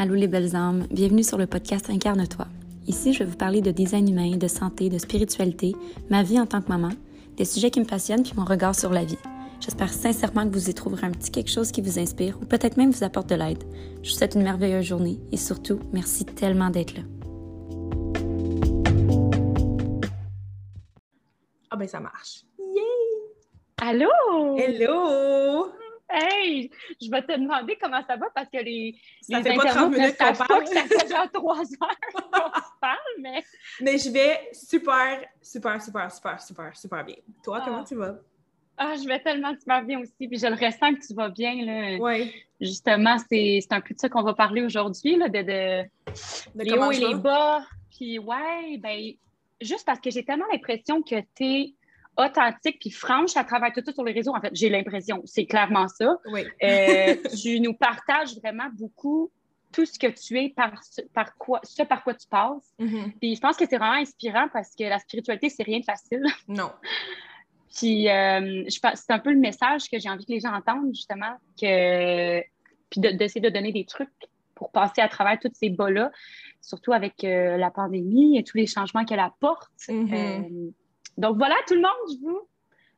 Allô les belles âmes, bienvenue sur le podcast Incarne-toi. Ici, je vais vous parler de design humain, de santé, de spiritualité, ma vie en tant que maman, des sujets qui me passionnent puis mon regard sur la vie. J'espère sincèrement que vous y trouverez un petit quelque chose qui vous inspire ou peut-être même vous apporte de l'aide. Je vous souhaite une merveilleuse journée et surtout, merci tellement d'être là. Ah ben ça marche. Allô? Hello! Hey! Je vais te demander comment ça va parce que les, Ça les fait pas 30 internautes ne minutes qu'on parle. que ça fait genre trois heures qu'on parle, mais Mais je vais super, super, super, super, super, super bien. Toi, Ah. comment tu vas? ah, je vais tellement super bien aussi. Puis je le ressens que tu vas bien. Là. Oui. Justement, c'est un peu de ça qu'on va parler aujourd'hui, là, de, de De les hauts et les bas. Puis ouais, ben, juste parce que j'ai tellement l'impression que tu es authentique puis franche à travers tout ça sur les réseaux. En fait, j'ai l'impression, c'est clairement ça. Oui. Euh, tu nous partages vraiment beaucoup tout ce que tu es par, ce- par quoi, ce par quoi tu passes. Mhm. Puis je pense que c'est vraiment inspirant parce que la spiritualité, c'est rien de facile. Non. Puis euh, je pense- c'est un peu le message que j'ai envie que les gens entendent, justement, que puis de- d'essayer de, donner des trucs pour passer à travers tous ces bas-là, surtout avec euh, la pandémie et tous les changements qu'elle apporte. Mhm. Euh, donc voilà, tout le monde, je vous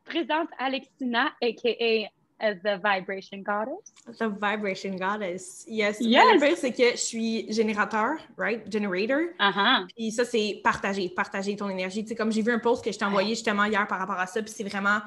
présente Alexina, a.k.a. uh, The Vibration Goddess. The vibration goddess. Yes. Yes. Le pire, c'est que je suis générateur, right? Generator. Ah ah. Puis ça, c'est partager, partager ton énergie. Tu sais, comme j'ai vu un post que je t'ai envoyé justement hier par rapport à ça, puis c'est vraiment,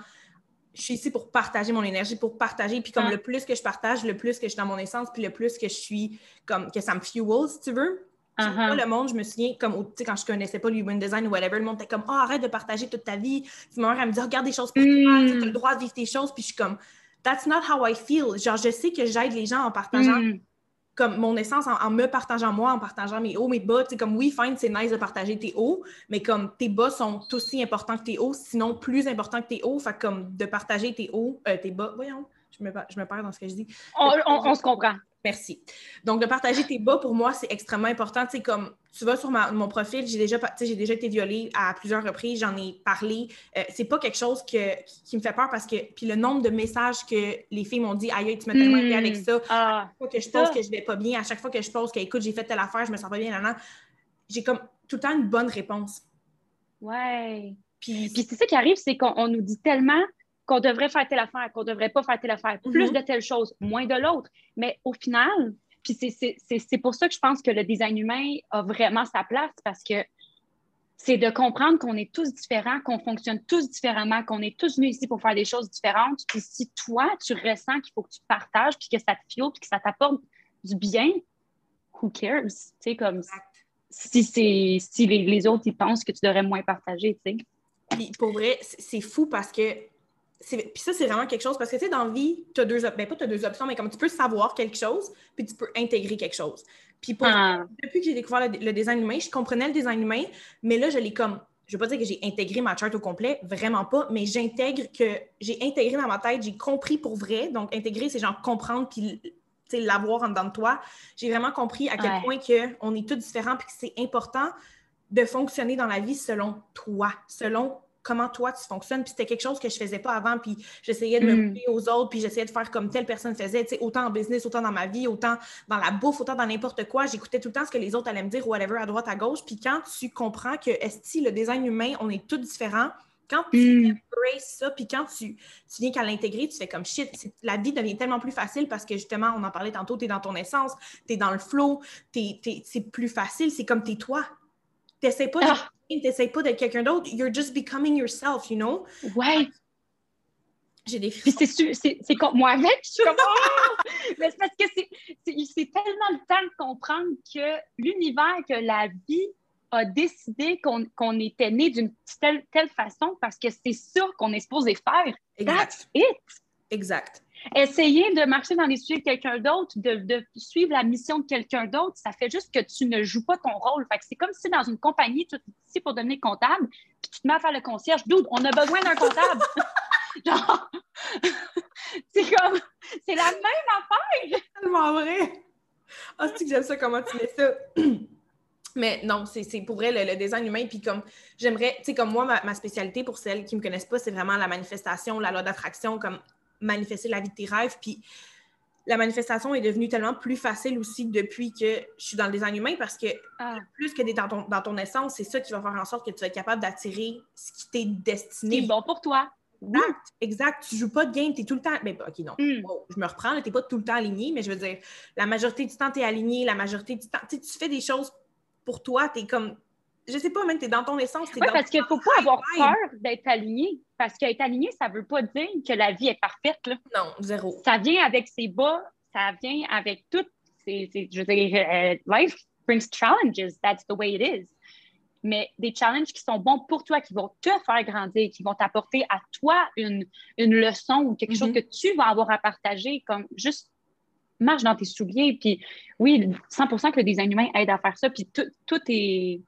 je suis ici pour partager mon énergie, pour partager. Puis comme Ah. le plus que je partage, le plus que je suis dans mon essence, puis le plus que je suis, comme, que ça me fuel, si tu veux. Moi, ah. le monde, je me souviens, comme, quand je connaissais pas l'human design ou whatever, le monde était comme, ah, arrête de partager toute ta vie. Puis ma mère, elle me dit, regarde des choses pour toi, Mm. tu as le droit de vivre tes choses. Puis je suis comme, that's not how I feel. Genre, je sais que j'aide les gens en partageant Mm. comme mon essence en, en me partageant moi, en partageant mes hauts, mes bas. Tu sais, comme oui, fine, c'est nice de partager tes hauts, mais comme tes bas sont aussi importants que tes hauts, sinon plus importants que tes hauts. Fait comme de partager tes hauts, euh, tes bas, voyons, je me, je me perds dans ce que je dis. On, on- on se comprend. Merci. Donc, de partager tes bas, pour moi, c'est extrêmement important. Tu sais, comme tu vas sur ma- mon profil, j'ai déjà, pa- tu sais, j'ai déjà été violée à plusieurs reprises, j'en ai parlé. Euh, c'est pas quelque chose que, qui, qui me fait peur parce que, puis le nombre de messages que les filles m'ont dit, aïe, tu m'as tellement aidé Mm. avec ça. Ah, À chaque fois que je ça. pose que je vais pas bien, à chaque fois que je pose que, écoute, j'ai fait telle affaire, je me sens pas bien, nan, nan, j'ai comme tout le temps une bonne réponse. ouais. Puis, Puis c'est ça qui arrive, c'est qu'on on nous dit tellement qu'on devrait faire telle affaire, qu'on devrait pas faire telle affaire, plus Mhm. de telle chose, moins de l'autre. Mais au final, puis c'est- pour ça que je pense que le design humain a vraiment sa place parce que c'est de comprendre qu'on est tous différents, qu'on fonctionne tous différemment, qu'on est tous venus ici pour faire des choses différentes. Puis si toi, tu ressens qu'il faut que tu partages, puis que ça te fuel, puis que ça t'apporte du bien, who cares? Tu sais, comme si, c'est- si les, les autres, ils pensent que tu devrais moins partager, tu sais. puis pour vrai, c'est fou parce que. Puis ça, c'est vraiment quelque chose parce que, tu sais, dans la vie, tu as deux options. Ben, pas tu as deux options, mais comme tu peux savoir quelque chose, puis tu peux intégrer quelque chose. Puis pour Ah. depuis que j'ai découvert le, le design humain, je comprenais le design humain, mais là, je l'ai comme. Je ne veux pas dire que j'ai intégré ma charte au complet, vraiment pas, mais j'intègre que j'ai intégré dans ma tête, j'ai compris pour vrai. Donc, intégrer, c'est genre comprendre puis l'avoir en dedans de toi. J'ai vraiment compris à quel Ouais. point que on est tous différents puis que c'est important de fonctionner dans la vie selon toi, selon comment toi tu fonctionnes. Puis c'était quelque chose que je faisais pas avant, puis j'essayais de me Mm. montrer aux autres, puis j'essayais de faire comme telle personne faisait, tu sais, autant en business, autant dans ma vie, autant dans la bouffe, autant dans n'importe quoi. J'écoutais tout le temps ce que les autres allaient me dire, whatever, à droite, à gauche. Puis quand tu comprends que, esti, le design humain, on est tous différents, quand tu Mm. embraces ça, puis quand tu, tu viens qu'à l'intégrer, tu fais comme shit, la vie devient tellement plus facile parce que justement, on en parlait tantôt, tu es dans ton essence, tu es dans le flow, c'est plus facile, c'est comme t'es toi. T'essaies pas Ah. De t'essaies pas d'être quelqu'un d'autre, you're just becoming yourself, you know? Ouais. J'ai des Puis c'est sûr, c'est c'est comme moi avec, je suis comme Ah! Mais c'est parce que c'est- c'est c'est tellement le temps de comprendre que l'univers, que la vie a décidé qu'on qu'on était né d'une telle, telle façon parce que c'est ça qu'on est supposé faire. Exact. That's it. Exact. Essayer de marcher dans les pieds de quelqu'un d'autre, de, de suivre la mission de quelqu'un d'autre, ça fait juste que tu ne joues pas ton rôle. Fait que c'est comme si dans une compagnie, tu es ici pour devenir comptable, puis tu te mets à faire le concierge. Dude, on a besoin d'un comptable. Genre, c'est comme, c'est la même affaire. tellement vrai. Ah, c'est que j'aime ça, comment tu mets ça? Mais non, c'est c'est pour vrai le, le design humain. Puis comme j'aimerais, tu sais, comme moi, ma, ma spécialité pour celles qui ne me connaissent pas, c'est vraiment la manifestation, la loi d'attraction, comme manifester la vie de tes rêves. Puis la manifestation est devenue tellement plus facile aussi depuis que je suis dans le design humain parce que Ah. plus que d'être dans ton, dans ton essence, c'est ça qui va faire en sorte que tu vas être capable d'attirer ce qui t'est destiné. C'est bon pour toi. Exact, exact. Tu joues pas de game, tu es tout le temps. Mais OK, non. Mm. Bon, je me reprends, tu n'es pas tout le temps aligné, mais je veux dire, la majorité du temps, tu es aligné, la majorité du temps, tu tu fais des choses pour toi, tu es comme. Je sais pas, même, tu es dans ton essence. Oui, parce qu'il ne faut pas avoir peur d'être aligné. Parce qu'être aligné, ça ne veut pas dire que la vie est parfaite. là. Non, zéro. Ça vient avec ses bas, ça vient avec tout. C'est, c'est- je veux dire, euh, life brings challenges. That's the way it is. Mais des challenges qui sont bons pour toi, qui vont te faire grandir, qui vont t'apporter à toi une, une leçon ou quelque chose Mhm. que tu vas avoir à partager, comme juste marche dans tes souliers. Puis oui, 100 que le design humain aide à faire ça. Puis tout, tout est.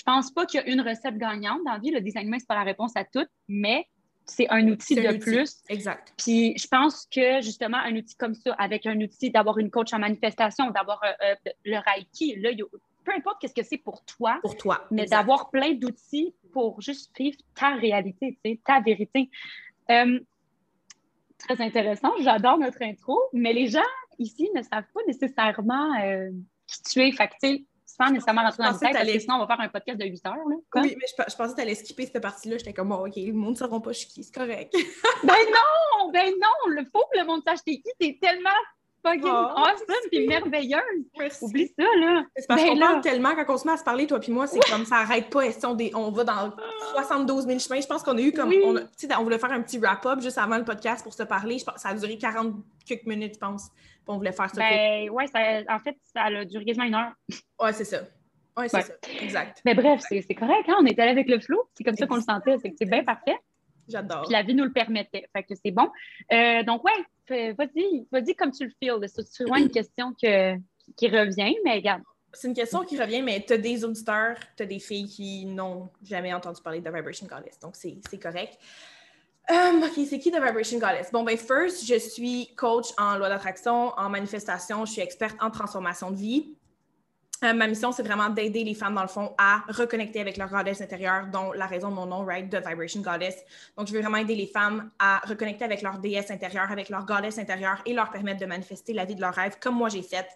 Je pense pas qu'il y a une recette gagnante dans la vie. Le design humain, c'est pas la réponse à tout, mais c'est un outil de un outil. plus Exact. puis je pense que justement, un outil comme ça, avec un outil d'avoir une coach en manifestation, d'avoir euh, euh, le Reiki, a- peu importe qu'est-ce que c'est pour toi, Pour toi. mais d'avoir plein d'outils pour juste vivre ta réalité, ta vérité. Euh, très intéressant, j'adore notre intro, mais les gens ici ne savent pas nécessairement euh, qui tu es. Fait que, sans nécessairement rentrer dans le détail, parce que sinon, on va faire un podcast de 8 heures. Là, Comme- Oui, mais je, je pensais que tu allais skipper cette partie-là. J'étais comme, bon, OK, le monde ne sauront pas je suis qui, c'est correct. Ben non, ben non, le que le monde sache t'es qui, t'es tellement fucking Oh, awesome puis merveilleuse. Merci. Oublie ça, là. C'est parce Ben qu'on parle tellement quand on se met à se parler, toi puis moi, c'est comme ça arrête pas. On va dans 72 000 chemins? Je pense qu'on a eu comme. Oui. On, a- on voulait faire un petit wrap-up juste avant le podcast pour se parler. Je pense, ça a duré 40 quelques minutes, je pense. Puis on voulait faire ça. Ben ouais, ça, en fait, ça a duré quasiment une heure. Ouais, c'est ça. Ouais, c'est Ouais. ça. Exact. Mais bref, c'est c'est correct, hein? on est allé avec le flow. C'est comme ça qu'on le sentait, c'est bien parfait. J'adore. Puis la vie nous le permettait. Fait que c'est bon. Euh, donc, ouais, vas-y, vas-y comme tu le feels. C'est souvent une question que, qui revient, mais regarde. C'est une question qui revient, mais tu as des auditeurs, tu as des filles qui n'ont jamais entendu parler de Vibration Goddess, donc c'est c'est correct. Euh, OK, c'est qui The Vibration Goddess? Bon, ben, first, je suis coach en loi d'attraction, en manifestation, je suis experte en transformation de vie. Euh, ma mission, c'est vraiment d'aider les femmes, dans le fond, à reconnecter avec leur goddess intérieure, dont la raison de mon nom, right, The Vibration Goddess. Donc, je veux vraiment aider les femmes à reconnecter avec leur déesse intérieure, avec leur goddess intérieure et leur permettre de manifester la vie de leur rêve, comme moi j'ai fait.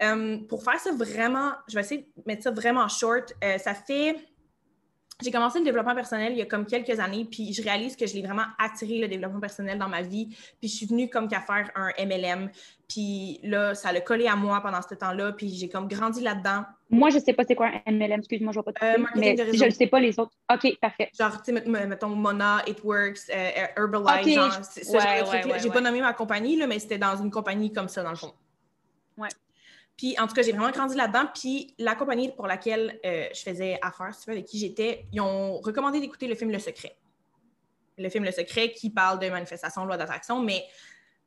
Euh, pour faire ça vraiment, je vais essayer de mettre ça vraiment short. Euh, ça fait. J'ai commencé le développement personnel il y a comme quelques années, puis je réalise que je l'ai vraiment attiré le développement personnel dans ma vie. Puis je suis venue comme qu'à faire un MLM. Puis là, ça l'a collé à moi pendant ce temps-là, puis j'ai comme grandi là-dedans. Moi, je sais pas c'est quoi un MLM, excuse-moi, je vais pas te Euh, mais de si je le sais pas, les autres. OK, parfait. Genre, tu sais, met- met- mettons Mona, It Works, euh, Herbalife, Ok, genre, je- ouais, J'ai pas nommé ma compagnie, là, mais c'était dans une compagnie comme ça, dans le fond. Ouais. Puis, en tout cas, j'ai vraiment grandi là-dedans. Puis, la compagnie pour laquelle euh, je faisais affaire, tu veux, avec qui j'étais, ils ont recommandé d'écouter le film Le Secret. Le film Le Secret qui parle de manifestation, loi d'attraction. Mais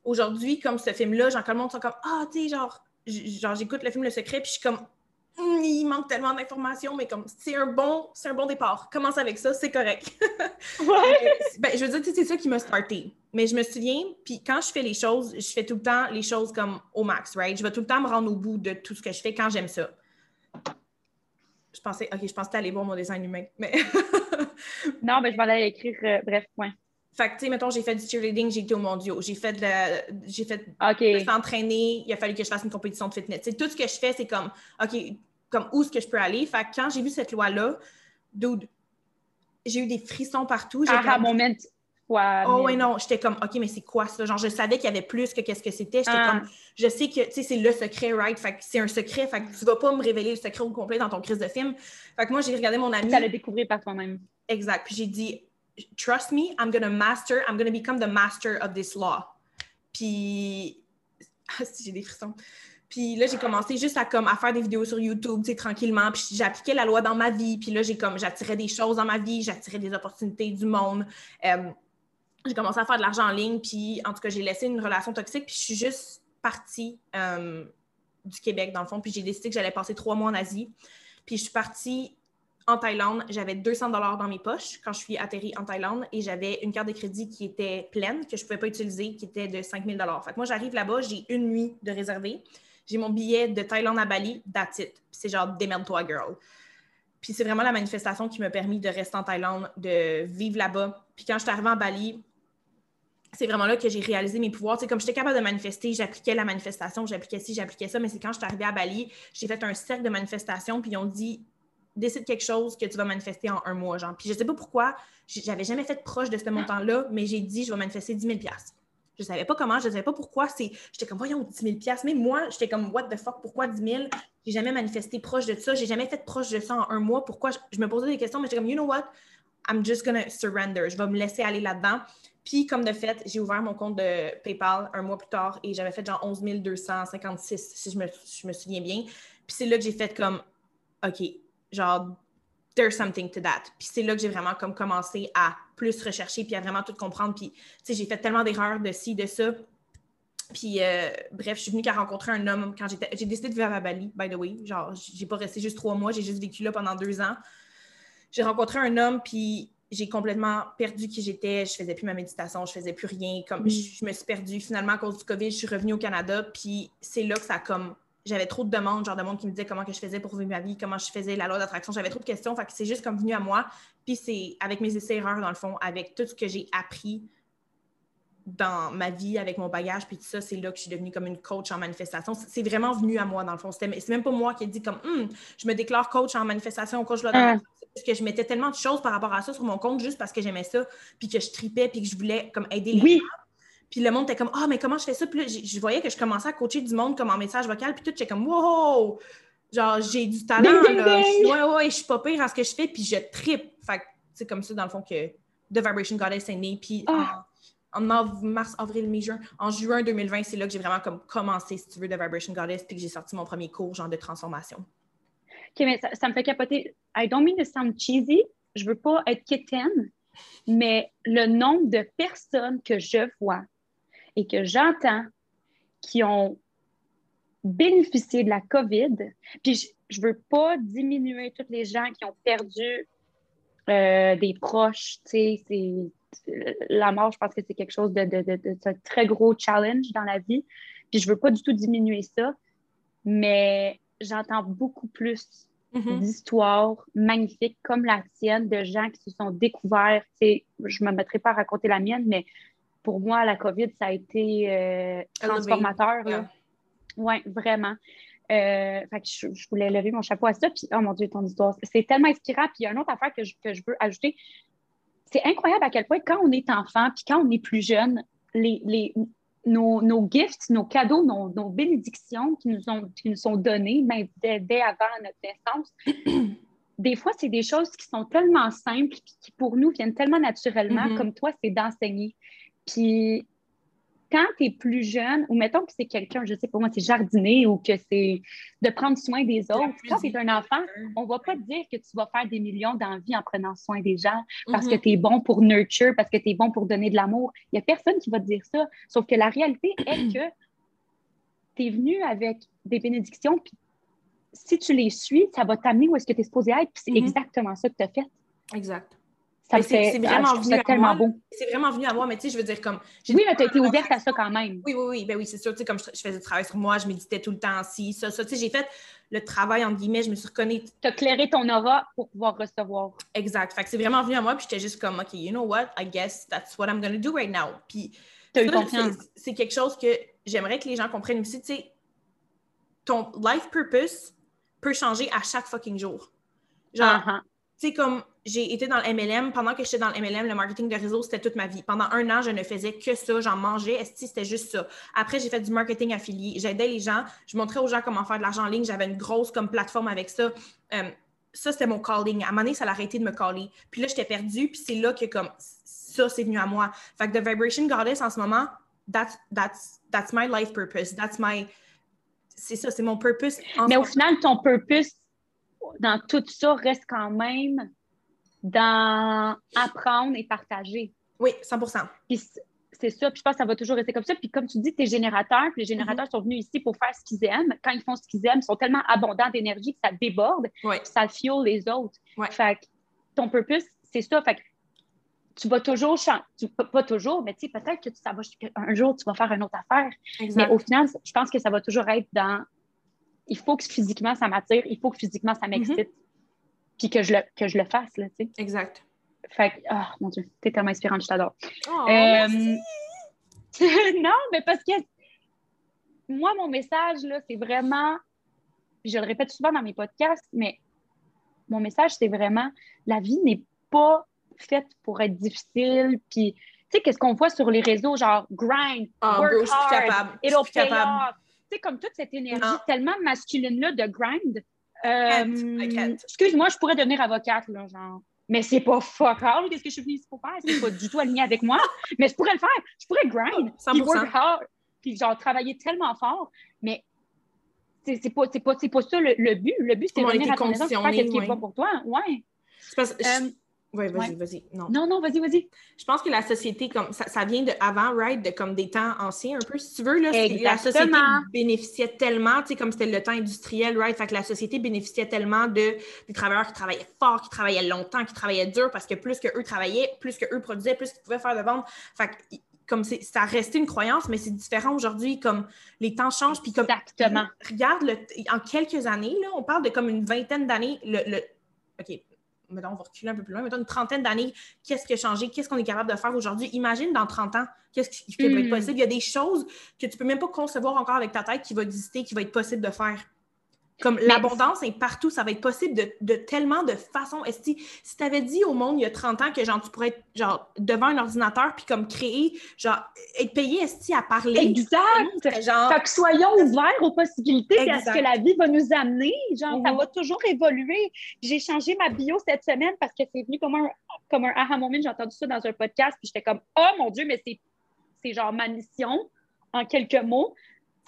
aujourd'hui, comme ce film-là, genre, quand le monde sont comme Ah, tu sais, genre, genre j'écoute le film Le Secret, puis je suis comme il manque tellement d'informations, mais comme c'est un bon, c'est un bon départ. Commence avec ça, c'est correct. Ouais. ben, je veux dire, tu sais, c'est ça qui m'a starté. Mais je me souviens, puis quand je fais les choses, je fais tout le temps les choses comme au max, right? Je vais tout le temps me rendre au bout de tout ce que je fais quand j'aime ça. Je pensais, ok, je pensais que t'allais voir mon design humain, mais. Non, ben je vais aller écrire, euh, bref, point. fait que, tu sais, mettons, j'ai fait du cheerleading, j'ai été au mondiaux, j'ai fait de la- j'ai fait OK. je me suis entraîner, il a fallu que je fasse une compétition de fitness. Tu sais, tout ce que je fais, c'est comme, OK, comme où est-ce que je peux aller? Fait que quand j'ai vu cette loi-là, dude, j'ai eu des frissons partout. J'ai comme- moment. fois Oh ouais, non, j'étais comme, OK, mais c'est quoi ça? Genre, je savais qu'il y avait plus que qu'est-ce que c'était. J'étais Ah. comme, je sais que, tu sais, c'est le secret, right? Fait que c'est un secret, fait que tu vas pas me révéler le secret au complet dans ton crise de film. Fait que moi, j'ai regardé mon ami. Tu allais découvrir par toi-même. Exact. Puis j'ai dit, trust me, I'm gonna master, I'm gonna become the master of this law. Puis, ah, si j'ai des frissons. Puis là, j'ai commencé juste à, comme, à faire des vidéos sur YouTube, tu sais, tranquillement. Puis j'appliquais la loi dans ma vie. Puis là, j'ai comme, j'attirais des choses dans ma vie, j'attirais des opportunités du monde. Euh, j'ai commencé à faire de l'argent en ligne. Puis en tout cas, j'ai laissé une relation toxique. Puis je suis juste partie euh, du Québec, dans le fond. Puis j'ai décidé que j'allais passer trois mois en Asie. Puis je suis partie en Thaïlande, j'avais 200 dollars dans mes poches quand je suis atterrie en Thaïlande et j'avais une carte de crédit qui était pleine, que je ne pouvais pas utiliser, qui était de 5000 dollars. Fait que moi, j'arrive là-bas, j'ai une nuit de réservé. J'ai mon billet de Thaïlande à Bali, that's it. C'est genre, démerde-toi, girl. Puis c'est vraiment la manifestation qui m'a permis de rester en Thaïlande, de vivre là-bas. Puis quand je suis arrivée en Bali, c'est vraiment là que j'ai réalisé mes pouvoirs. Tu sais, comme j'étais capable de manifester, j'appliquais la manifestation, j'appliquais ci, j'appliquais ça, mais c'est quand je suis arrivée à Bali, j'ai fait un cercle de manifestation, puis ils ont dit décide quelque chose que tu vas manifester en un mois, genre. Puis je sais pas pourquoi, j'avais jamais fait proche de ce montant-là, mais j'ai dit je vais manifester 10 000 Je savais pas comment, je savais pas pourquoi. J'étais comme, voyons, 10 000 Mais moi, j'étais comme, what the fuck, pourquoi 10 000 J'ai jamais manifesté proche de ça, j'ai jamais fait proche de ça en un mois. Pourquoi? Je, me posais des questions, mais j'étais comme, you know what, I'm just gonna surrender. Je vais me laisser aller là-dedans. Puis, comme de fait, j'ai ouvert mon compte de PayPal un mois plus tard et j'avais fait genre 11 256, si je me souviens bien. Puis c'est là que j'ai fait comme, OK, genre, there's something to that. Puis c'est là que j'ai vraiment comme commencé à plus rechercher puis à vraiment tout comprendre. Puis, tu sais, j'ai fait tellement d'erreurs de ci, de ça. Puis, euh, bref, je suis venue qu'à rencontrer un homme quand j'étais. J'ai décidé de vivre à Bali, by the way. Genre, j'ai pas resté juste trois mois, j'ai juste vécu là pendant deux ans. J'ai rencontré un homme, puis j'ai complètement perdu qui j'étais. Je faisais plus ma méditation, je faisais plus rien. Comme, je, je, me suis perdue. Finalement, à cause du COVID, je suis revenue au Canada, puis c'est là que ça a comme j'avais trop de demandes, genre de monde qui me disait comment que je faisais pour vivre ma vie, comment je faisais la loi d'attraction. J'avais trop de questions. Fait que c'est juste comme venu à moi. Puis c'est avec mes essais-erreurs, dans le fond, avec tout ce que j'ai appris dans ma vie, avec mon bagage, puis tout ça, c'est là que je suis devenue comme une coach en manifestation. C'est vraiment venu à moi, dans le fond. C'est même pas moi qui ai dit comme, hum, je me déclare coach en manifestation, coach de loi d'attraction. Parce que je mettais tellement de choses par rapport à ça sur mon compte juste parce que j'aimais ça, puis que je tripais, puis que je voulais comme aider les oui. Puis le monde était comme, ah, mais comment je fais ça? Puis là, je voyais que je commençais à coacher du monde comme en message vocal. Puis tout, j'étais comme, wow! Genre, j'ai du talent, là. ouais, ouais, je suis pas pire en ce que je fais. Puis je tripe. Fait que c'est comme ça, dans le fond, que The Vibration Goddess est né. Puis ah. en, mars, avril, mai, juin, en juin 2020, c'est là que j'ai vraiment comme commencé, si tu veux, The Vibration Goddess. Puis que j'ai sorti mon premier cours, genre, de transformation. OK, mais ça, ça me fait capoter. I don't mean to sound cheesy. Je veux pas être kitten, mais le nombre de personnes que je vois et que j'entends qui ont bénéficié de la COVID, puis je ne veux pas diminuer tous les gens qui ont perdu euh, des proches, tu sais, la mort, je pense que c'est quelque chose de, de, de, très gros challenge dans la vie. Puis je veux pas du tout diminuer ça, mais j'entends beaucoup plus mm-hmm. d'histoires magnifiques comme la tienne, de gens qui se sont découverts. Je ne me mettrai pas à raconter la mienne, mais pour moi, la COVID, ça a été euh, transformateur. Oui, vraiment. Euh, fait que je, voulais lever mon chapeau à ça. Puis, oh mon Dieu, ton histoire, c'est tellement inspirant. Puis, il y a une autre affaire que je, que je veux ajouter. C'est incroyable à quel point, quand on est enfant, puis quand on est plus jeune, les, les, nos, nos gifts, nos cadeaux, nos, nos, bénédictions qui nous, ont, qui nous sont données, même dès, dès avant notre naissance, des fois, c'est des choses qui sont tellement simples, puis qui pour nous viennent tellement naturellement, mm-hmm. comme toi, c'est d'enseigner. Puis quand tu es plus jeune, ou mettons que c'est quelqu'un, je sais pas moi, c'est jardiner ou que c'est de prendre soin des autres, quand tu es un enfant, on va pas te dire que tu vas faire des millions d'envies en prenant soin des gens parce que mm-hmm. tu es bon pour nurture, parce que tu es bon pour donner de l'amour. Il n'y a personne qui va te dire ça. Sauf que la réalité est que tu es venu avec des bénédictions, puis si tu les suis, ça va t'amener où est-ce que tu es supposé être, puis c'est mm-hmm. exactement ça que tu as fait. Exact. C'est vraiment venu à tellement moi. C'est vraiment venu à moi, mais tu sais, je veux dire, comme. Oui, mais tu as été ouverte à ça quand même. Oui, oui, oui, ben oui, c'est sûr. Tu sais, comme je, faisais du travail sur moi, je méditais tout le temps, si, ça, ça. Tu sais, j'ai fait le travail, entre guillemets, je me suis reconnue. Tu as clairé ton aura pour pouvoir recevoir. Exact. Fait que c'est vraiment venu à moi, puis j'étais juste comme, OK, you know what, I guess that's what I'm going to do right now. Puis. Tu eu confiance. C'est quelque chose que j'aimerais que les gens comprennent aussi, tu sais, ton life purpose peut changer à chaque fucking jour. Genre, uh-huh. Tu sais, comme j'ai été dans le MLM. Pendant que j'étais dans le MLM, le marketing de réseau, c'était toute ma vie. Pendant un an, je ne faisais que ça. J'en mangeais. C'était juste ça. Après, j'ai fait du marketing affilié. J'aidais les gens. Je montrais aux gens comment faire de l'argent en ligne. J'avais une grosse comme plateforme avec ça. Euh, ça, c'était mon calling. À un moment donné, ça a arrêté de me caller. Puis là, j'étais perdue. Puis c'est là que comme ça, c'est venu à moi. Fait que The Vibration Goddess, en ce moment, that's, that's, that's my life purpose. That's my... C'est ça, c'est mon purpose. Mais au final, ton purpose dans tout ça reste quand même dans apprendre et partager. Oui, 100% c'est ça, puis je pense que ça va toujours rester comme ça. Puis comme tu dis, tes générateurs, puis les générateurs mm-hmm. sont venus ici pour faire ce qu'ils aiment. Quand ils font ce qu'ils aiment, ils sont tellement abondants d'énergie que ça déborde, puis ça fuel les autres. Fait que ton purpose, c'est ça. Fait que tu vas toujours changer, pas toujours, mais tu sais, peut-être que ça va, un jour, tu vas faire une autre affaire. Mais au final, je pense que ça va toujours être dans il faut que physiquement ça m'attire, il faut que physiquement ça m'excite. Mm-hmm puis que je le, que je le fasse, là, tu sais. Exact. Fait que, oh mon Dieu, t'es tellement inspirante, je t'adore. Oh, euh, non, mais parce que moi, mon message, là, c'est vraiment, je le répète souvent dans mes podcasts, mais mon message, c'est vraiment, la vie n'est pas faite pour être difficile, puis tu sais, qu'est-ce qu'on voit sur les réseaux, genre grind, Ah, work bro, hard, capable. It'll pay capable. off. Tu sais, comme toute cette énergie Non. tellement masculine-là de grind. Euh. Excuse-moi, je pourrais devenir avocate, là, genre. Mais c'est pas fuck all, qu'est-ce que je suis venue ici pour faire? C'est pas du tout aligné avec moi. Mais je pourrais le faire. Je pourrais grind, puis 100%. work hard, puis genre travailler tellement fort. Mais c'est pas, pas, pas ça le, le but. Le but, c'est de revenir à ton essence, faire ce qui est pas pour toi. Ouais. C'est parce que- Euh, Ouais, vas-y, ouais. vas-y. Non. non, non, vas-y, vas-y. Je pense que la société, comme ça, ça vient de avant, right, de comme des temps anciens un peu, si tu veux. Là, la société bénéficiait tellement, tu sais, comme c'était le temps industriel, right? Fait que la société bénéficiait tellement de des travailleurs qui travaillaient fort, qui travaillaient longtemps, qui travaillaient dur, parce que plus que eux travaillaient, plus que eux produisaient, plus qu'ils pouvaient faire de ventes. Fait que, comme c'est, ça restait une croyance, mais c'est différent aujourd'hui, comme les temps changent, puis comme Exactement. regarde, le, en quelques années, là, on parle de comme une vingtaine d'années, le, le- OK, mettons, on va reculer un peu plus loin, mettons une trentaine d'années, qu'est-ce qui a changé, qu'est-ce qu'on est capable de faire aujourd'hui? Imagine dans 30 ans, qu'est-ce qui, qui va être Mm. possible? Il y a des choses que tu peux même pas concevoir encore avec ta tête qui va exister, qui va être possible de faire. Comme l'abondance est partout, ça va être possible de, de tellement de façons. Est-ce que si tu avais dit au monde il y a 30 ans que genre tu pourrais être genre devant un ordinateur puis comme créer, genre être payé est à parler? Exact. genre Fait que soyons ouverts aux possibilités à ce que la vie va nous amener. Genre, ça Mhm. va toujours évoluer. J'ai changé ma bio cette semaine parce que c'est venu comme un, comme un aha moment. J'ai entendu ça dans un podcast, puis j'étais comme, oh mon Dieu, mais c'est, c'est genre ma mission, en quelques mots.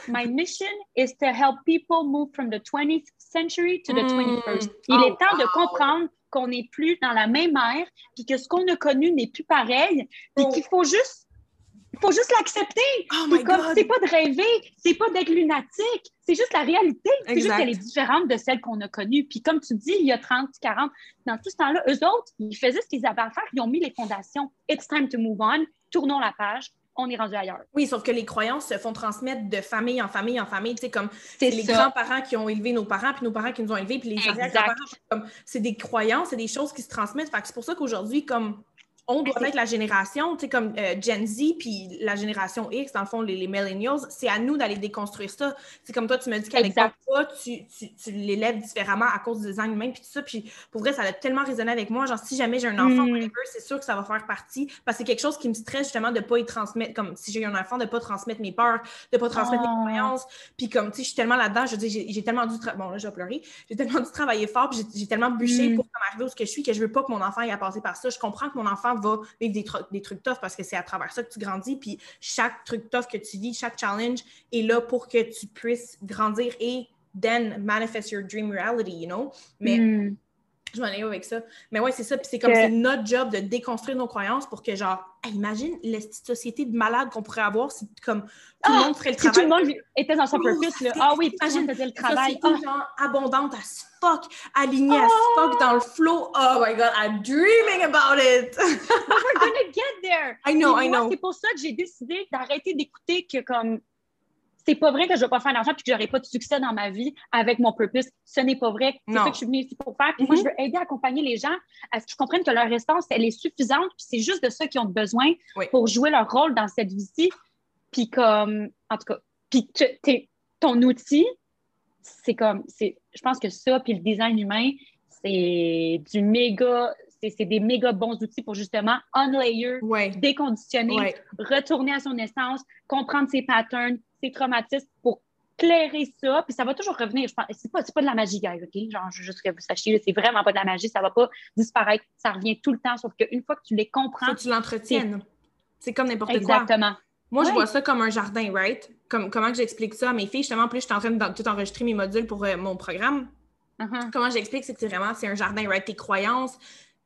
My mission is to help people move from the 20th century to the Mm. 21st. Il Oh, est temps de comprendre qu'on n'est plus dans la même ère, puis que ce qu'on a connu n'est plus pareil, puis Oh. qu'il faut juste, il faut juste l'accepter. Oh c'est pas de rêver, c'est pas d'être lunatique, c'est juste la réalité. C'est juste qu'elle est différente de celle qu'on a connue. Puis comme tu dis, il y a 30, 40, dans tout ce temps-là, eux autres, ils faisaient ce qu'ils avaient à faire, ils ont mis les fondations. It's time to move on, tournons la page, on est rendu ailleurs. Oui, sauf que les croyances se font transmettre de famille en famille en famille. Tu sais, comme C'est les grands-parents qui ont élevé nos parents, puis nos parents qui nous ont élevés, puis les arrière-grands-parents. C'est des croyances, c'est des choses qui se transmettent. Fait que c'est pour ça qu'aujourd'hui, comme on doit être la génération, tu sais, comme euh, Gen Z, puis la génération X, dans le fond, les, les millennials, c'est à nous d'aller déconstruire ça. C'est comme toi, tu me dis qu'avec papa, tu, tu, tu l'élèves différemment à cause du design humain, puis tout ça. Puis pour vrai, ça a tellement résonné avec moi. Genre, si jamais j'ai un enfant, Mm. whatever, c'est sûr que ça va faire partie. Parce que c'est quelque chose qui me stresse justement de ne pas y transmettre, comme si j'ai eu un enfant, de ne pas transmettre mes peurs, de ne pas transmettre Oh. mes croyances. Puis comme, tu sais, je suis tellement là-dedans, je veux dire, j'ai- tellement dû... Bon, là, je vais pleurer. J'ai tellement dû travailler fort, puis j'ai- tellement bûché Mm. pour comme arriver où je suis que je veux pas que mon enfant ait à passer par ça. Je comprends que mon enfant va vivre des, des trucs tough parce que c'est à travers ça que tu grandis. Puis chaque truc tough que tu vis, chaque challenge est là pour que tu puisses grandir et then manifest your dream reality, you know? Mais Hmm. Je m'en ai avec ça. Mais ouais, c'est ça. Puis c'est comme Que- c'est notre job de déconstruire nos croyances pour que, genre, hey, imagine la société de malades qu'on pourrait avoir si, comme, tout le Ah, monde ferait le Si travail. tout le monde était dans son Oh, purpose, là. Ah oui, imagine faisait le travail. société, Ah, genre, abondante as fuck, alignée Oh! fuck dans le flow. Oh my God, I'm dreaming about it! we're gonna get there! I know, Puis I moi, know. C'est pour ça que j'ai décidé d'arrêter d'écouter que comme c'est pas vrai que je vais pas faire d'argent puis que j'aurai pas de succès dans ma vie avec mon purpose. Ce n'est pas vrai. C'est ça que je suis venue ici pour faire. Puis moi, Mhm. je veux aider, accompagner les gens à ce qu'ils comprennent que leur essence, elle est suffisante. Puis c'est juste de ça qu'ils ont besoin Oui. pour jouer leur rôle dans cette vie-ci. Puis comme, en tout cas, puis ton outil, c'est comme, c'est, je pense que ça, puis le design humain, c'est du méga, c'est c'est des méga bons outils pour justement unlayer Ouais, déconditionner, ouais. retourner à son essence, comprendre ses patterns, ses traumatismes pour clairer ça, puis ça va toujours revenir. Je pense, c'est pas, c'est pas de la magie, guys, OK? Genre, juste que vous sachiez, c'est vraiment pas de la magie, ça va pas disparaître, ça revient tout le temps, sauf qu'une fois que tu les comprends, Faut que tu l'entretiennes. C'est comme n'importe quoi. exactement. Moi, je vois ça comme un jardin, right? Comme, comment que j'explique ça à mes filles? Justement, en plus, je suis en train de tout enregistrer mes modules pour euh, mon programme. Uh-huh. Comment j'explique, c'est que c'est vraiment, c'est un jardin, right? Tes croyances,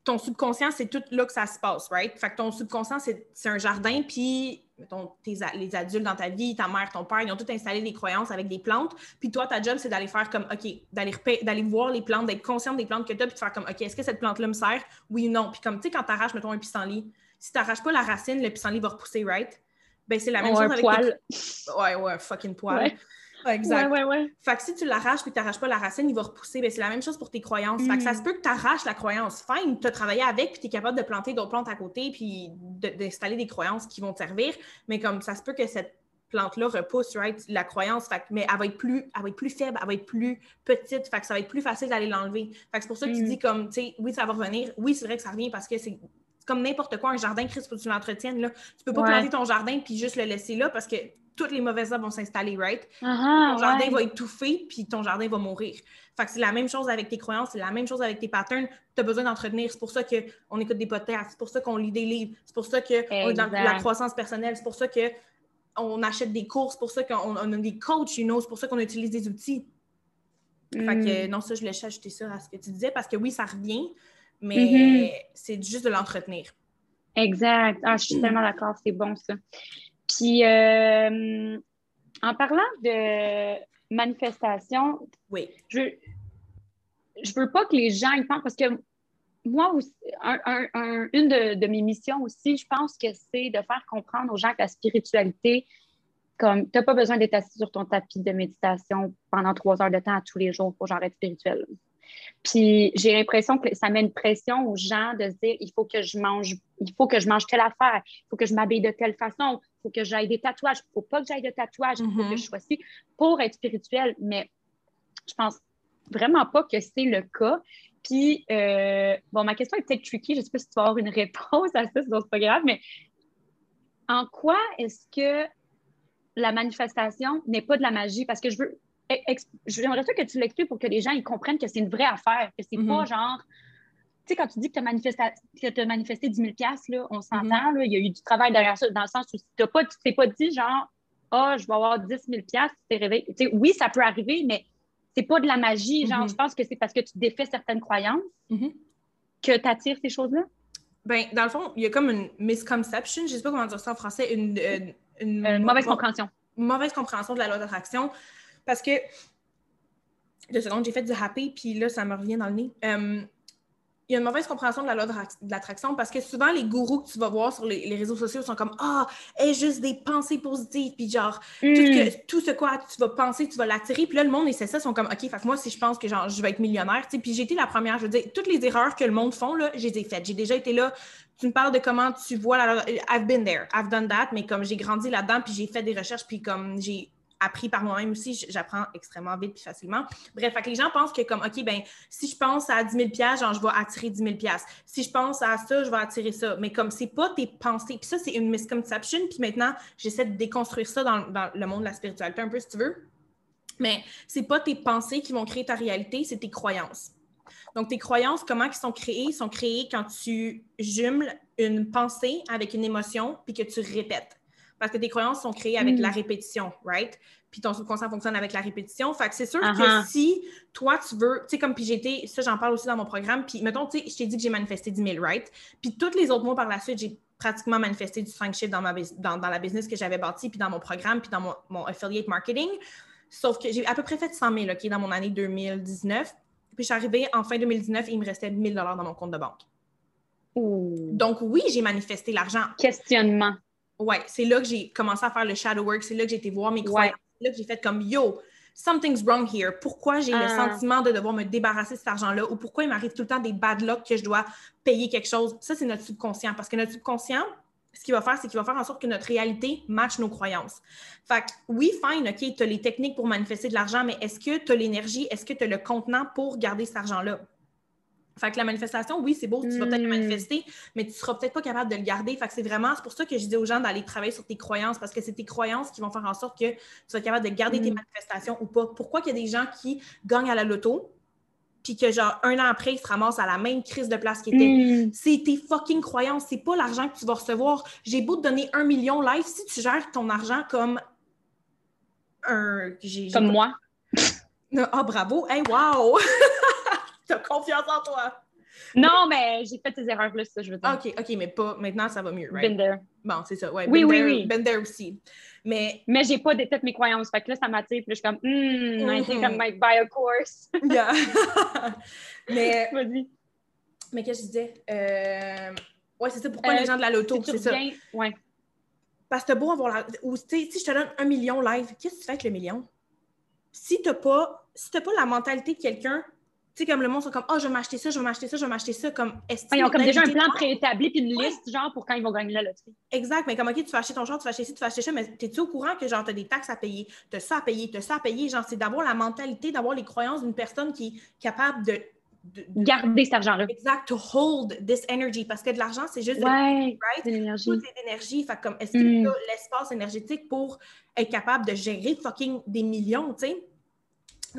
ton subconscient, c'est tout là que ça se passe, right? Fait que ton subconscient, c'est c'est un jardin, puis mettons, tes les adultes dans ta vie, ta mère, ton père, ils ont tout installé des croyances avec des plantes. Puis toi, ta job, c'est d'aller faire comme, OK, d'aller voir les plantes, d'être consciente des plantes que tu as, puis de faire comme, OK, est-ce que cette plante-là me sert? Oui ou non? Puis comme, tu sais, quand tu arraches, mettons, un pissenlit, si tu n'arraches pas la racine, le pissenlit va repousser, right? Ben, c'est la même chose un avec poil. tes- Ouais, ouais, fucking poil. Ouais. Exact. Ouais, ouais, ouais. Fait que si tu l'arraches puis tu n'arraches pas la racine, il va repousser. Ben, c'est la même chose pour tes croyances. Fait que ça Mm. se peut que tu arraches la croyance. Fine, tu as travaillé avec puis tu es capable de planter d'autres plantes à côté puis de- d'installer des croyances qui vont te servir. Mais comme ça se peut que cette plante-là repousse, right, la croyance, fait que- mais elle va, être plus, elle va être plus faible, elle va être plus petite, fait que ça va être plus facile d'aller l'enlever. Fait que c'est pour ça que tu Mm. dis comme, tu sais, oui, ça va revenir. Oui, c'est vrai que ça revient parce que c'est c'est comme n'importe quoi, un jardin, Chris, faut que tu l'entretiennes, là. Tu peux pas Ouais. planter ton jardin puis juste le laisser là parce que toutes les mauvaises herbes vont s'installer, right? Ah, ton jardin ouais. va étouffer, puis ton jardin va mourir. Fait que c'est la même chose avec tes croyances, c'est la même chose avec tes patterns. Tu as besoin d'entretenir. C'est pour ça qu'on écoute des podcasts, c'est pour ça qu'on lit des livres, c'est pour ça qu'on est dans la croissance personnelle, c'est pour ça qu'on achète des cours, c'est pour ça qu'on on a des coachs, you know, c'est pour ça qu'on utilise des outils. Fait que Mm. non, ça, je laisse ajouter ça à ce que tu disais, parce que oui, ça revient, mais Mhm. c'est juste de l'entretenir. Exact. Ah, je Mm. suis tellement d'accord, c'est bon ça. Puis, euh, en parlant de manifestation, Oui. je je veux pas que les gens y pensent parce que moi aussi, un- un- un- une de, de mes missions aussi, je pense que c'est de faire comprendre aux gens que la spiritualité, comme tu n'as pas besoin d'être assis sur ton tapis de méditation pendant trois heures de temps à tous les jours pour genre être spirituel. Puis j'ai l'impression que ça met une pression aux gens de se dire il faut que je mange, il faut que je mange telle affaire, il faut que je m'habille de telle façon, il faut que j'aille des tatouages, il faut pas que j'aille de tatouages, il faut Mhm. que je sois ci pour être spirituel. Mais je pense vraiment pas que c'est le cas. Puis, euh, bon, ma question est peut-être tricky. Je ne sais pas si tu vas avoir une réponse à ça, donc c'est pas grave, mais en quoi est-ce que la manifestation n'est pas de la magie? Parce que je veux. Ex- J'aimerais ça que tu l'expliques pour que les gens ils comprennent que c'est une vraie affaire, que c'est pas genre. Tu sais, quand tu dis que tu as manifesté, que t'as manifesté 10 000 là, on s'entend, Mhm. là, il y a eu du travail derrière ça, dans le sens où t'as pas, tu t'es pas dit genre, ah, je vais avoir 10 000 tu t'es réveillé. Oui, ça peut arriver, mais c'est pas de la magie. Genre, Mhm. je pense que c'est parce que tu défais certaines croyances que tu attires ces choses-là. Ben, dans le fond, il y a comme une misconception, je sais pas comment dire ça en français, une, une, une Euh, mauvaise compréhension. mauvaise compréhension de la loi d'attraction. Parce que, deux secondes, j'ai fait du happy, puis là, ça me revient dans le nez. Euh, il y a une mauvaise compréhension de la loi de ra- de l'attraction parce que souvent, les gourous que tu vas voir sur les, les réseaux sociaux sont comme Ah, est juste des pensées positives, puis genre, tout, Hmm. que, tout ce quoi tu vas penser, tu vas l'attirer. Puis là, le monde essaie ça, ils sont comme OK, fait que moi, si je pense que genre, je vais être millionnaire, tu sais, puis j'ai été la première, je veux dire, toutes les erreurs que le monde font, là, je les ai faites. J'ai déjà été là. Tu me parles de comment tu vois la. I've been there, I've done that, mais comme j'ai grandi là-dedans, puis j'ai fait des recherches, puis comme j'ai appris par moi-même aussi, j'apprends extrêmement vite puis facilement. Bref, fait que les gens pensent que comme, OK, ben si je pense à 10 000 genre, je vais attirer 10 000 Si je pense à ça, je vais attirer ça. Mais comme c'est pas tes pensées, puis ça, c'est une misconception, puis maintenant, j'essaie de déconstruire ça dans, le monde de la spiritualité un peu, si tu veux. Mais c'est pas tes pensées qui vont créer ta réalité, c'est tes croyances. Donc, tes croyances, comment elles sont créées? Ils sont créées quand tu jumes une pensée avec une émotion, puis que tu répètes. Parce que tes croyances sont créées avec Mm. la répétition, right? Puis ton subconscient fonctionne avec la répétition. Fait que c'est sûr Uh-huh. que si toi, tu veux, tu sais, comme puis été, ça, j'en parle aussi dans mon programme, puis mettons, tu sais, je t'ai dit que j'ai manifesté 10 000, right? Puis tous les autres mois par la suite, j'ai pratiquement manifesté du 5 chiffres dans, ma, dans, dans la business que j'avais bâtie, puis dans mon programme, puis dans mon, mon affiliate marketing. Sauf que j'ai à peu près fait 100 000, OK, dans mon année 2019. Puis je suis arrivée en fin 2019 et il me restait 1000 dans mon compte de banque. Ouh. Donc oui, j'ai manifesté l'argent. Questionnement. Ouais, c'est là que j'ai commencé à faire le shadow work, c'est là que j'ai été voir mes croyances, c'est là que j'ai fait comme yo, something's wrong here. Pourquoi j'ai le Ah. sentiment de devoir me débarrasser de cet argent-là? Ou pourquoi il m'arrive tout le temps des bad luck que je dois payer quelque chose? Ça, c'est notre subconscient parce que notre subconscient, ce qu'il va faire, c'est qu'il va faire en sorte que notre réalité matche nos croyances. Fait que oui, fine, OK, tu as les techniques pour manifester de l'argent, mais est-ce que tu as l'énergie, est-ce que tu as le contenant pour garder cet argent-là? Fait que la manifestation, oui, c'est beau, tu vas peut-être le Hmm. manifester, mais tu seras peut-être pas capable de le garder. Fait que c'est vraiment, c'est pour ça que je dis aux gens d'aller travailler sur tes croyances, parce que c'est tes croyances qui vont faire en sorte que tu sois capable de garder tes Mm. manifestations ou pas. Pourquoi qu'il y a des gens qui gagnent à la loto, puis que genre un an après, ils se ramassent à la même crise de place qu'ils étaient? Hmm. C'est tes fucking croyances, c'est pas l'argent que tu vas recevoir. J'ai beau te donner un million live, si tu gères ton argent comme un. Comme pas- moi. Ah, bravo! Hey, wow! T'as confiance en toi! Non, mais j'ai fait ces erreurs-là, ça, je veux dire. OK, OK, mais pas maintenant, ça va mieux, right? Been there. Bon, c'est ça, ouais. Oui, been oui, there- oui. Been there aussi. Mais, Mais j'ai pas détecté mes croyances. Fait que là, ça m'attire. Puis là, je suis comme, hmm, I think I Mhm. might buy a course. yeah. mais, Vas-y. mais qu'est-ce que je disais? Euh... Ouais, c'est ça. Pourquoi Euh, les gens de la loto, c'est ça. reviens, ouais. Parce que t'as beau avoir la... Ou, tu sais, si je te donne un million live, qu'est-ce que tu fais avec le million? si tu n'as pas, si pas la mentalité de quelqu'un tu sais, comme le monde sont comme, oh, je vais m'acheter ça, je vais m'acheter ça, je vais m'acheter ça. Comme, ils ont comme déjà un plan préétabli puis une liste, genre, pour quand ils vont gagner la loterie. Exact, mais comme, OK, tu vas acheter ton genre, tu vas acheter ci, tu vas acheter ça, mais es-tu au courant que, genre, tu as des taxes à payer, tu as ça à payer, tu as ça à payer? Genre, c'est d'avoir la mentalité, d'avoir les croyances d'une personne qui est capable de. Garder cet argent-là. Exact, to hold this energy. Parce que de l'argent, c'est juste ouais, right? de l'énergie. Tout est d'énergie. Fait comme, est-ce qu'il y a l'espace énergétique pour être capable de gérer fucking des millions, tu sais?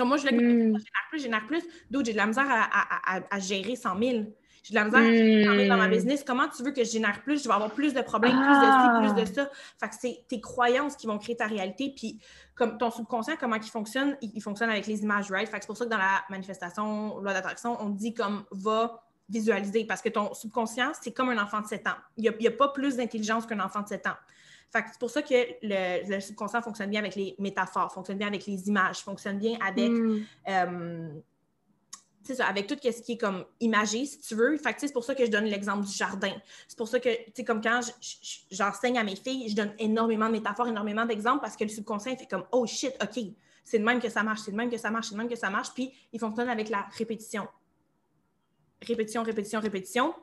Moi, je voulais que mm. génère plus, génère plus. D'autres, j'ai de la misère à, gérer 100 000. J'ai de la misère à gérer dans ma hmm. business. Comment tu veux que je génère plus? Je vais avoir plus de problèmes, plus de ci, plus de ça. Fait que c'est tes croyances qui vont créer ta réalité. Puis, comme ton subconscient, comment il fonctionne? Il, fonctionne avec les images, right? Fait que c'est pour ça que dans la manifestation, loi d'attraction, on dit comme va visualiser parce que ton subconscient, c'est comme un enfant de 7 ans. Il n'y a, a, pas plus d'intelligence qu'un enfant de 7 ans c'est pour ça que le, subconscient fonctionne bien avec les métaphores, fonctionne bien avec les images, fonctionne bien avec. Mm. Euh, ça, avec tout ce qui est comme imagé, si tu veux. Fait c'est pour ça que je donne l'exemple du jardin. C'est pour ça que, tu sais, comme quand j'enseigne à mes filles, je donne énormément de métaphores, énormément d'exemples parce que le subconscient fait comme Oh shit, OK, c'est de même que ça marche, c'est de même que ça marche, c'est de même que ça marche. Puis il fonctionne avec la répétition. Répétition, répétition, répétition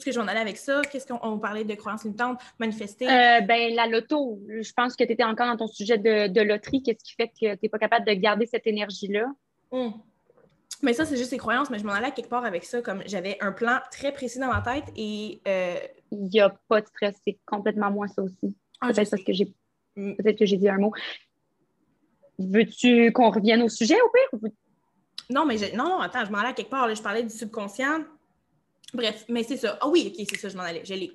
ce que je vais en aller avec ça? Qu'est-ce qu'on parlait de croyances limitantes, manifester? Euh, ben, la loto. Je pense que tu étais encore dans ton sujet de, loterie. Qu'est-ce qui fait que tu n'es pas capable de garder cette énergie-là? Hum. Mais ça, c'est juste les croyances, mais je m'en allais quelque part avec ça, comme j'avais un plan très précis dans ma tête et. Euh, Il n'y a pas de stress, c'est complètement moi, ça aussi. Ah, Peut-être parce que j'ai hum. peut-être que j'ai dit un mot. Veux-tu qu'on revienne au sujet au pire? Non, mais non, non, attends, je m'en allais quelque part. je parlais du subconscient. Bref, mais c'est ça. Ah oui, ok, c'est ça, je m'en allais, je l'ai.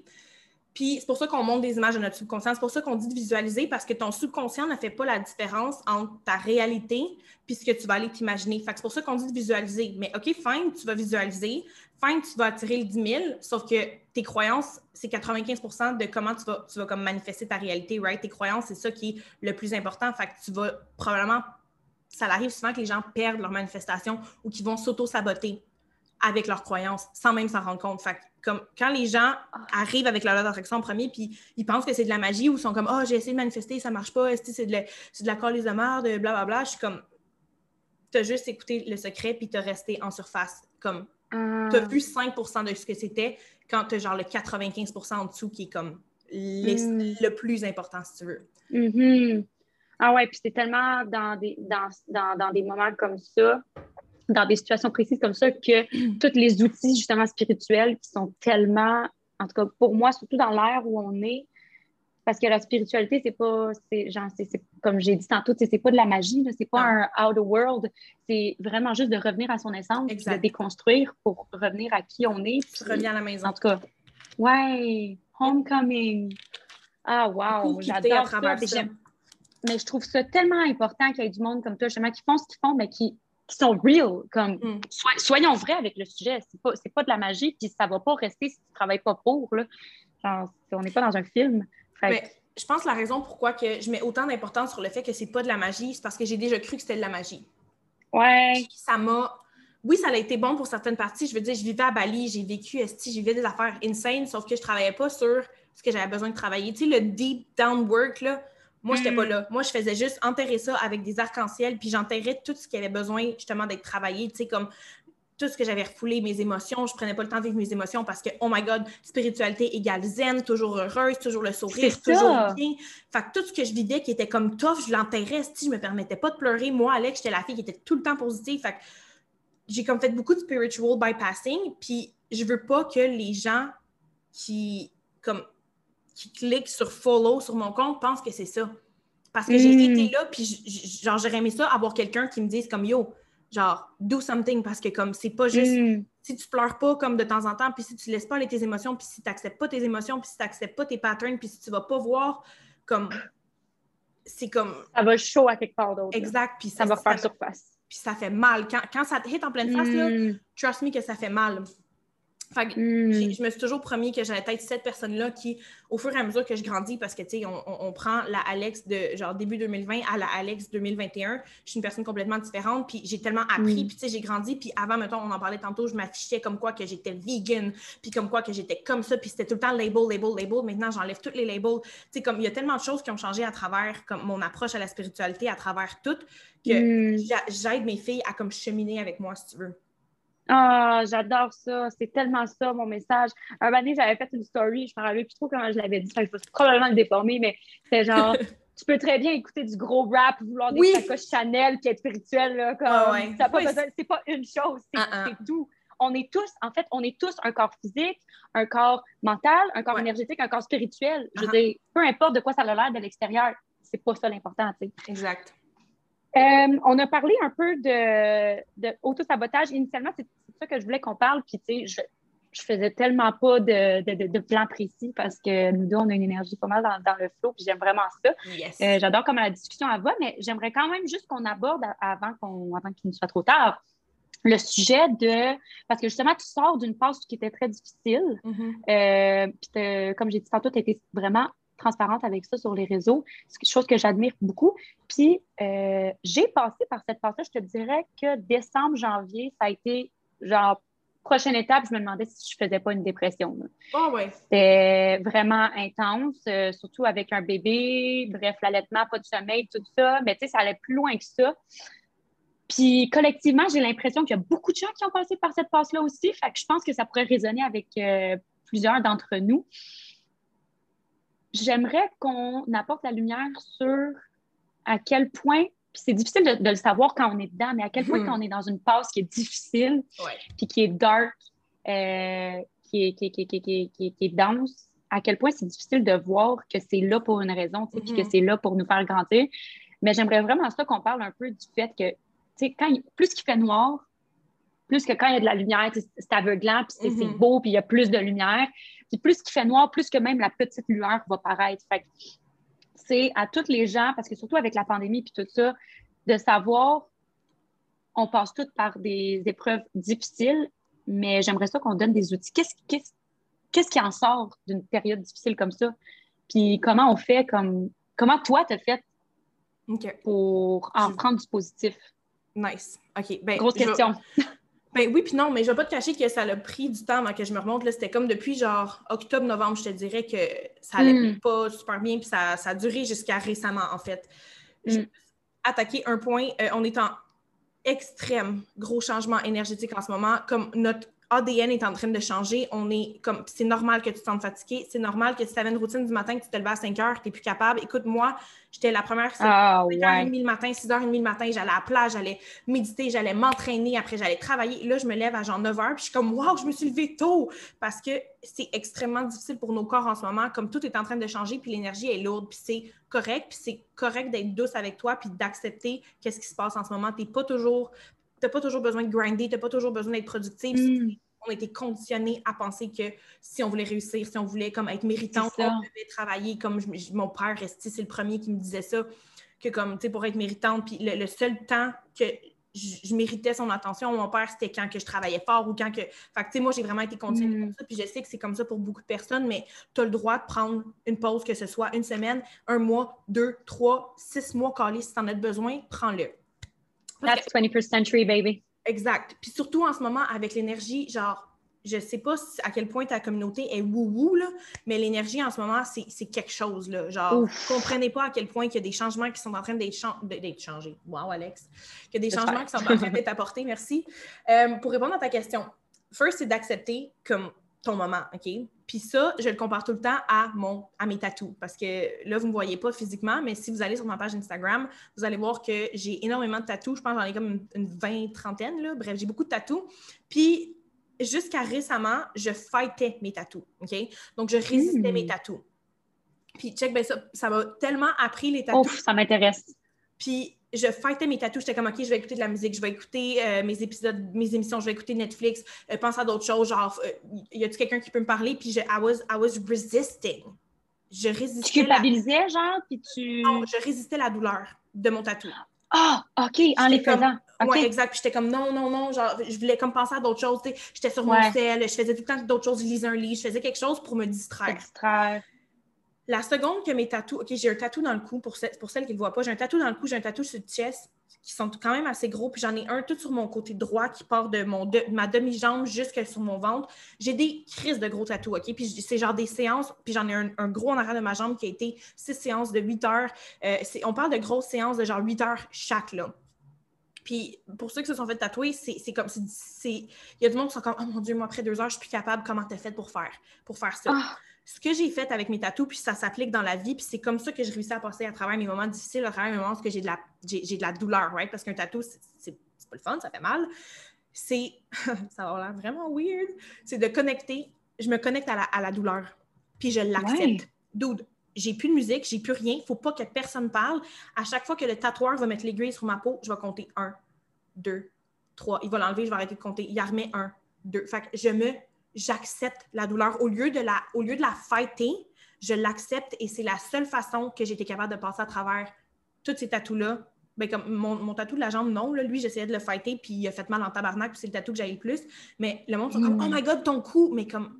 Puis c'est pour ça qu'on monte des images de notre subconscient. C'est pour ça qu'on dit de visualiser parce que ton subconscient ne fait pas la différence entre ta réalité puis ce que tu vas aller t'imaginer. Fait que c'est pour ça qu'on dit de visualiser. Mais OK, fine, tu vas visualiser. Fine, tu vas attirer le 10 000. Sauf que tes croyances, c'est 95% de comment tu vas, tu vas comme manifester ta réalité, right? Tes croyances, c'est ça qui est le plus important. Fait que tu vas probablement. Ça arrive souvent que les gens perdent leur manifestation ou qu'ils vont s'auto-saboter avec leurs croyances sans même s'en rendre compte. Fait comme quand les gens arrivent avec la loi d'attraction en premier, puis ils pensent que c'est de la magie ou sont comme Oh, j'ai essayé de manifester, ça marche pas, c'est de, la, de la colle de bla blablabla. Je suis comme Tu as juste écouté le secret, puis tu as resté en surface. Comme ah. tu as vu 5% de ce que c'était quand tu as genre le 95% en dessous qui est comme mm. le plus important, si tu veux. Mm-hmm. Ah ouais, puis c'est tellement dans des, dans, dans, dans des moments comme ça dans des situations précises comme ça que tous les outils justement spirituels qui sont tellement, en tout cas pour moi, surtout dans l'ère où on est, parce que la spiritualité, c'est pas, c'est genre, c'est, comme j'ai dit tantôt, c'est pas de la magie, c'est pas un out of world, c'est vraiment juste de revenir à son essence, de déconstruire pour revenir à qui on est. Puis, revenir à la maison. En tout cas, ouais, homecoming. Ah, wow, j'adore ça. Mais je trouve ça tellement important qu'il y ait du monde comme toi, justement, qui font ce qu'ils font, mais qui qui sont real. Comme, mm. soyons vrais avec le sujet. C'est pas, pas de la magie, puis ça va pas rester si tu ne travailles pas pour. Là. on n'est pas dans un film. je pense que la raison pourquoi que je mets autant d'importance sur le fait que c'est pas de la magie, c'est parce que j'ai déjà cru que c'était de la magie. Ouais. ça m'a. Oui, ça a été bon pour certaines parties. Je veux dire, je vivais à Bali, j'ai vécu, j'ai vivais des affaires insane, sauf que je travaillais pas sur ce que j'avais besoin de travailler. Tu sais, le deep down work, là, moi, je n'étais pas hmm. là. Moi, je faisais juste enterrer ça avec des arcs-en-ciel, puis j'enterrais tout ce qui avait besoin justement d'être travaillé, tu sais, comme tout ce que j'avais refoulé, mes émotions. Je prenais pas le temps de vivre mes émotions parce que, oh my God, spiritualité égale zen, toujours heureuse, toujours le sourire, toujours bien. Fait que tout ce que je vivais qui était comme tough, je l'enterrais. Si je me permettais pas de pleurer, moi, Alex, j'étais la fille qui était tout le temps positive. Fait que j'ai comme fait beaucoup de spiritual bypassing, puis je veux pas que les gens qui, comme, qui cliquent sur follow sur mon compte pensent que c'est ça. Parce que j'ai hmm. été là, puis genre, j'aurais aimé ça, avoir quelqu'un qui me dise comme yo, genre, do something, parce que comme c'est pas juste. Hmm. Si tu pleures pas comme de temps en temps, puis si tu laisses pas aller tes émotions, puis si tu n'acceptes pas tes émotions, puis si tu n'acceptes pas tes patterns, puis si tu vas pas voir comme. C'est comme. Ça va chaud à quelque part d'autre. Exact. Puis ça, va faire surface. Puis ça fait mal. Quand, quand ça te hit en pleine face, là, hmm. trust me que ça fait mal. Fait que Hmm. je me suis toujours promis que j'allais être cette personne-là qui, au fur et à mesure que je grandis, parce que, tu sais, on, prend la Alex de, genre, début 2020 à la Alex 2021, je suis une personne complètement différente, puis j'ai tellement appris, Mm. puis, tu sais, j'ai grandi, puis avant, mettons, on en parlait tantôt, je m'affichais comme quoi que j'étais vegan, puis comme quoi que j'étais comme ça, puis c'était tout le temps label, label, label. Maintenant, j'enlève tous les labels. Tu sais, comme, il y a tellement de choses qui ont changé à travers, comme, mon approche à la spiritualité, à travers tout, que Hmm. j'a- j'aide mes filles à, comme, cheminer avec moi, si tu veux. Ah, j'adore ça. C'est tellement ça, mon message. Un moment donné, j'avais fait une story, je me rappelle plus trop comment je l'avais dit. Je vais probablement le déformer, mais c'était genre, tu peux très bien écouter du gros rap, vouloir des Oui. sacoches Chanel, puis être spirituel, là, comme, Ah ouais. ça Oui, c'est pas une chose, c'est Ah, ah. c'est tout. On est tous, en fait, on est tous un corps physique, un corps mental, un corps Ouais. énergétique, un corps spirituel. Je veux dire, peu importe de quoi ça a l'air de l'extérieur, c'est pas ça l'important, tu sais. Exact. Euh, on a parlé un peu de, de auto-sabotage. Initialement, c'est c'est ça que je voulais qu'on parle. Puis, tu sais, je, je faisais tellement pas de, de, plan précis parce que nous deux, on a une énergie pas mal dans, dans le flow. Puis, j'aime vraiment ça. Yes. Euh, J'adore comment la discussion elle va, mais j'aimerais quand même juste qu'on aborde avant qu'on avant qu'il ne soit trop tard le sujet de. Parce que justement, tu sors d'une passe qui était très difficile. Mhm. Euh, puis comme j'ai dit tantôt, tu as été vraiment transparente avec ça sur les réseaux. Chose que j'admire beaucoup. Puis euh, j'ai passé par cette phase-là. Je te dirais que décembre, janvier, ça a été genre prochaine étape. Je me demandais si je faisais pas une dépression. Ah ouais. C'était vraiment intense, euh, surtout avec un bébé, bref, l'allaitement, pas de sommeil, tout ça. Mais tu sais, ça allait plus loin que ça. Puis collectivement, j'ai l'impression qu'il y a beaucoup de gens qui ont passé par cette passe-là aussi. Fait que je pense que ça pourrait résonner avec euh, plusieurs d'entre nous. J'aimerais qu'on apporte la lumière sur à quel point, c'est difficile de, de le savoir quand on est dedans, mais à quel point Mhm. quand on est dans une passe qui est difficile, puis qui est dark, euh, qui, est, qui, est, qui, est, qui, est, qui, dense, à quel point c'est difficile de voir que c'est là pour une raison, puis que c'est là pour nous faire grandir. Mais j'aimerais vraiment ça qu'on parle un peu du fait que, tu sais, quand il- plus qu'il fait noir, plus que quand il y a de la lumière, c'est aveuglant, puis c'est Mhm. beau, puis il y a plus de lumière. Puis plus qu'il fait noir, plus que même la petite lueur va paraître. Fait que c'est à toutes les gens, parce que surtout avec la pandémie puis tout ça, de savoir, on passe toutes par des épreuves difficiles, mais j'aimerais ça qu'on donne des outils. Qu'est-ce qu'est-ce- qu'est-ce qui en sort d'une période difficile comme ça? Puis comment on fait comme. Comment toi, t'as fait pour en prendre du positif? Nice. OK. Ben, Grosse je question. Ben oui, puis non, mais je vais pas te cacher que ça a pris du temps avant que je me remonte. là. C'était comme depuis genre octobre-novembre, je te dirais que ça allait Mm. pas super bien, puis ça, ça a duré jusqu'à récemment, en fait. Mm. attaqué un point. euh, on est en extrême gros changement énergétique en ce moment. Comme notre ADN est en train de changer, on est comme c'est normal que tu te sentes fatigué, c'est normal que si tu avais une routine du matin que tu te levais à 5 heures, tu n'es plus capable. Écoute, moi, j'étais la première Ah, 5h30 ouais. le matin, 6h30 le matin, j'allais à la plage, j'allais méditer, j'allais m'entraîner, après j'allais travailler. Là, je me lève à genre 9h, puis je suis comme, waouh, je me suis levée tôt! Parce que c'est extrêmement difficile pour nos corps en ce moment, comme tout est en train de changer, puis l'énergie est lourde, puis c'est correct, puis c'est correct d'être douce avec toi, puis d'accepter qu'est-ce qui se passe en ce moment. T'es pas toujours, t'as pas toujours besoin de grinder, t'as pas toujours besoin d'être productive. Mm. On a été conditionnés à penser que si on voulait réussir, si on voulait comme être méritant, on devait travailler comme je- mon père, esti, c'est le premier qui me disait ça, que comme, tu sais, pour être méritante, puis le, le seul temps que je, je méritais son attention, mon père, c'était quand que je travaillais fort ou quand que... Fait que, tu sais, moi, j'ai vraiment été conditionnée Mm. comme ça, puis je sais que c'est comme ça pour beaucoup de personnes, mais tu as le droit de prendre une pause, que ce soit une semaine, un mois, deux, trois, six mois, calé, si tu en as besoin, prends-le. That's 21st century, baby. Exact. Puis surtout en ce moment, avec l'énergie, genre, je sais pas à quel point ta communauté est wou-wou, là, mais l'énergie en ce moment, c'est quelque chose, là. Genre, Ouf. comprenez pas à quel point il y a des changements qui sont en train d'être d'être changés. Wow, Alex. Qu'il y a des changements qui sont en train d'être apportés, merci. Euh, pour répondre à ta question, first, c'est d'accepter comme ton moment, OK? Puis ça, je le compare tout le temps à, mon, à mes tatous. Parce que là, vous ne me voyez pas physiquement, mais si vous allez sur ma page Instagram, vous allez voir que j'ai énormément de tatous. Je pense que j'en ai comme une, une vingt, trentaine. Là. Bref, j'ai beaucoup de tatous. Puis jusqu'à récemment, je fightais mes tatous. OK? Donc, je résistais mes tatous. Puis check, ben ça, ça m'a tellement appris les tatous. Ouf, ça m'intéresse. Puis je fightais mes tatous. J'étais comme, OK, je vais écouter de la musique, je vais écouter euh, mes épisodes, mes émissions, je vais écouter Netflix, euh, pense à d'autres choses. Genre, euh, y a-tu quelqu'un qui peut me parler? Puis je, I was, I was resisting. Je Tu résistais. la- culpabilisais, genre, puis tu. Non, je résistais la douleur de mon tatou. Ah, OK, en les faisant. Oui, exact. Puis j'étais comme non, non, non. Genre, je voulais comme penser à d'autres choses. J'étais sur mon sel, je faisais tout le temps d'autres choses, je lisais un livre, je faisais quelque chose pour me distraire. distraire. La seconde que mes tatous, OK, j'ai un tatou dans le cou, pour, celles qui ne le voient pas, j'ai un tatou dans le cou, j'ai un tatou sur le chest qui sont quand même assez gros, puis j'en ai un tout sur mon côté droit qui part de, ma demi-jambe jusque sur mon ventre. J'ai des crises de gros tatous, OK? Puis c'est genre des séances, puis j'en ai un, gros en arrière de ma jambe qui a été six séances de 8 heures. Euh, on parle de grosses séances de genre 8 heures chaque, là. Puis pour ceux qui se sont fait tatouer, c'est comme Il y a du monde qui sont comme Oh mon Dieu, moi après deux heures, je suis plus capable. Comment t'as fait pour faire, pour faire ça? Ah. Ce que j'ai fait avec mes tatous, puis ça s'applique dans la vie, puis c'est comme ça que je réussis à passer à travers mes moments difficiles, à travers mes moments où j'ai de la j'ai de la douleur, right? Parce qu'un tatou, c'est pas le fun, ça fait mal. C'est ça va l'air vraiment weird. C'est de connecter. Je me connecte à la, à la douleur. Puis je l'accepte. Dude, j'ai plus de musique, j'ai plus rien, il faut pas que personne parle. À chaque fois que le tatoueur va mettre l'aiguille sur ma peau, je vais compter un, deux, trois. Il va l'enlever, je vais arrêter de compter. Il remet un, deux. Fait que je me, j'accepte la douleur. Au lieu de la, au lieu de la fighter, je l'accepte et c'est la seule façon que été capable de passer à travers tous ces tatous-là. Ben, comme mon, mon, tatou de la jambe, non. Là, lui, j'essayais de le fighter, puis il a fait mal en tabarnak, puis c'est le tatou que j'ai le plus. Mais le monde sont comme, mm. oh my god, ton cou! Mais comme,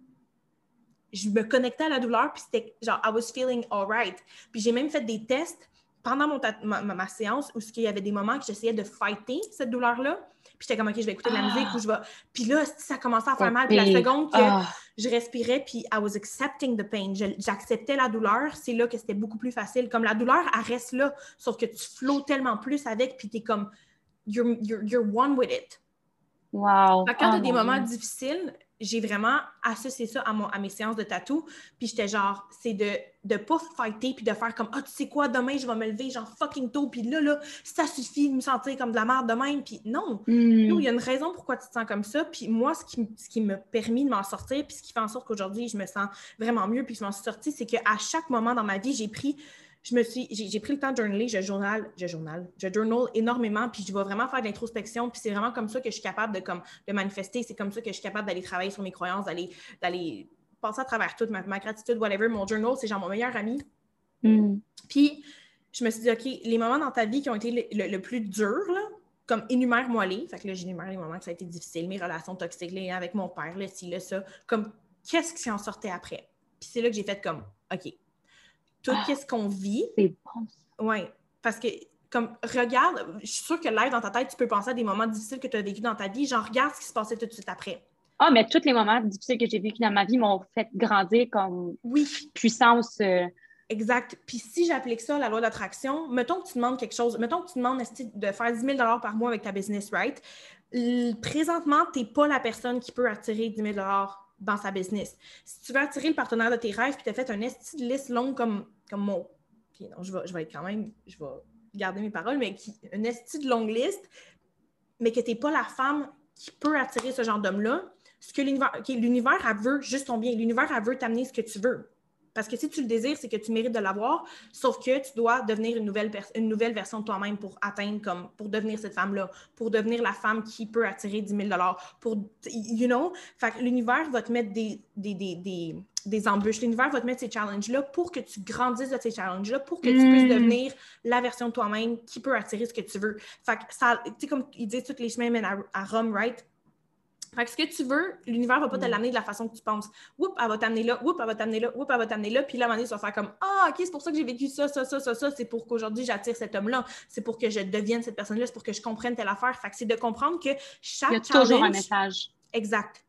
je me connectais à la douleur, puis c'était genre, I was feeling alright. Puis j'ai même fait des tests pendant mon ma, séance où il y avait des moments que j'essayais de fighter cette douleur-là. Puis j'étais comme, OK, je vais écouter de la musique ou je vais. Puis là, ça commençait à faire mal. Puis la seconde que ah. je respirais, puis I was accepting the pain, j'acceptais la douleur, c'est là que c'était beaucoup plus facile. Comme la douleur, elle reste là, sauf que tu flottes tellement plus avec, puis t'es comme, you're, you're, one with it. Wow. quand tu as des moments difficiles, j'ai vraiment associé ça à, mon, à mes séances de tatou. Puis j'étais genre, c'est de ne pas fighter puis de faire comme, ah, oh, tu sais quoi, demain, je vais me lever genre fucking tôt. Puis là, là, ça suffit de me sentir comme de la merde demain. Puis non, hmm. il y a une raison pourquoi tu te sens comme ça. Puis moi, ce qui, ce qui m'a permis de m'en sortir, puis ce qui fait en sorte qu'aujourd'hui, je me sens vraiment mieux, puis je m'en suis sortie, c'est qu'à chaque moment dans ma vie, j'ai pris je me suis, j'ai pris le temps de journaler, je journal, je journal, je journal énormément, puis je vais vraiment faire de l'introspection, puis c'est vraiment comme ça que je suis capable de, comme, de manifester, c'est comme ça que je suis capable d'aller travailler sur mes croyances, d'aller, d'aller passer à travers tout, ma, gratitude, whatever. Mon journal, c'est genre mon meilleur ami. Mm. Puis je me suis dit, OK, les moments dans ta vie qui ont été le, plus durs, là, comme énumère-moi-les. Fait que là, j'énumère les moments que ça a été difficile, mes relations toxiques, les avec mon père, le ci, le ça. Comme, qu'est-ce qui en sortait après? Puis c'est là que j'ai fait comme, OK, tout ah, ce qu'on vit? C'est bon. Oui, parce que comme regarde, je suis sûre que l'air dans ta tête, tu peux penser à des moments difficiles que tu as vécu dans ta vie, genre regarde ce qui se passait tout de suite après. Ah, mais tous les moments difficiles que j'ai vécu dans ma vie m'ont fait grandir comme oui. puissance. Euh, exact. Puis si j'applique ça, la loi d'attraction, mettons que tu demandes quelque chose, mettons que tu demandes de faire 10 000 par mois avec ta business, right? Présentement, tu n'es pas la personne qui peut attirer 10 000 dans sa business. Si tu veux attirer le partenaire de tes rêves, puis tu as fait un esti de liste longue comme, comme. Puis non, je vais, je vais être quand même. Je vais garder mes paroles, mais qui, une esti de longue liste, mais que tu n'es pas la femme qui peut attirer ce genre d'homme-là. Ce que l'univers, l'univers, veut juste ton bien. L'univers, elle veut t'amener ce que tu veux. Parce que si tu le désires, c'est que tu mérites de l'avoir, sauf que tu dois devenir une nouvelle, une nouvelle version de toi-même pour atteindre, comme, pour devenir cette femme-là, pour devenir la femme qui peut attirer 10 000 pour, you know? Fait que l'univers va te mettre des, des, des, des, embûches. L'univers va te mettre ces challenges-là pour que tu grandisses de ces challenges-là, pour que tu puisses mm. devenir la version de toi-même qui peut attirer ce que tu veux. Fait que ça, tu sais, comme ils disent, toutes les chemins mènent à, à Rome, right? Fait que ce que tu veux, l'univers va pas te mm. l'amener de la façon que tu penses. Oups, elle va t'amener là, oups, elle va t'amener là, oups, elle va t'amener là. Puis là, à un moment donné, tu vas faire comme Ah, OK, c'est pour ça que j'ai vécu ça, ça, ça, ça, ça. C'est pour qu'aujourd'hui, j'attire cet homme-là. C'est pour que je devienne cette personne-là. C'est pour que je comprenne telle affaire. Fait que c'est de comprendre que chaque Il y a toujours un message. Exact.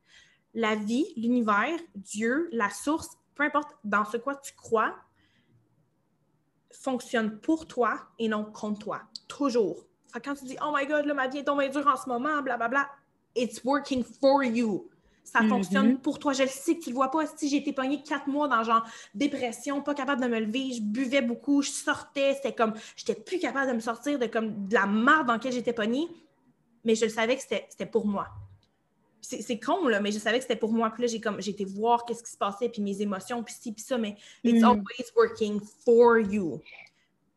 La vie, l'univers, Dieu, la source, peu importe dans ce quoi tu crois, fonctionne pour toi et non contre toi. Toujours. Fait que quand tu dis Oh my God, là, ma vie est tombée dure en ce moment, blablabla. Bla, bla, it's working for you. Ça mm-hmm. fonctionne pour toi. Je le sais que tu le vois pas. Si j'ai été pognée quatre mois dans genre dépression, pas capable de me lever, je buvais beaucoup, je sortais, c'était comme, j'étais plus capable de me sortir de comme de la merde dans laquelle j'étais pognée. Mais je le savais que c'était pour moi. C'est con, là, mais je savais que c'était pour moi. Puis là, j'ai comme, j'ai été voir qu'est-ce qui se passait, puis mes émotions, puis ci, puis ça, mais it's mm. always working for you.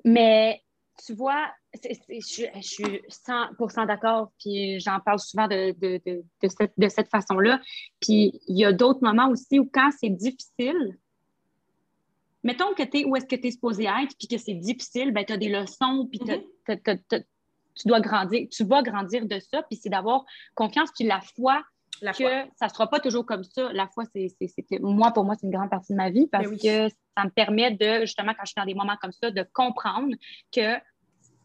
Mais tu vois, je, suis 100% d'accord, puis j'en parle souvent de, de, cette, façon-là. Puis il y a d'autres moments aussi où quand c'est difficile, mettons que tu es où est-ce que tu es supposé être, puis que c'est difficile, ben tu as des leçons, puis tu tu dois grandir, tu vas grandir de ça, puis c'est d'avoir confiance, puis la foi La que foi. ça ne sera pas toujours comme ça. La foi, c'est, moi, pour moi, c'est une grande partie de ma vie parce oui. que ça me permet de, justement, quand je suis dans des moments comme ça, de comprendre que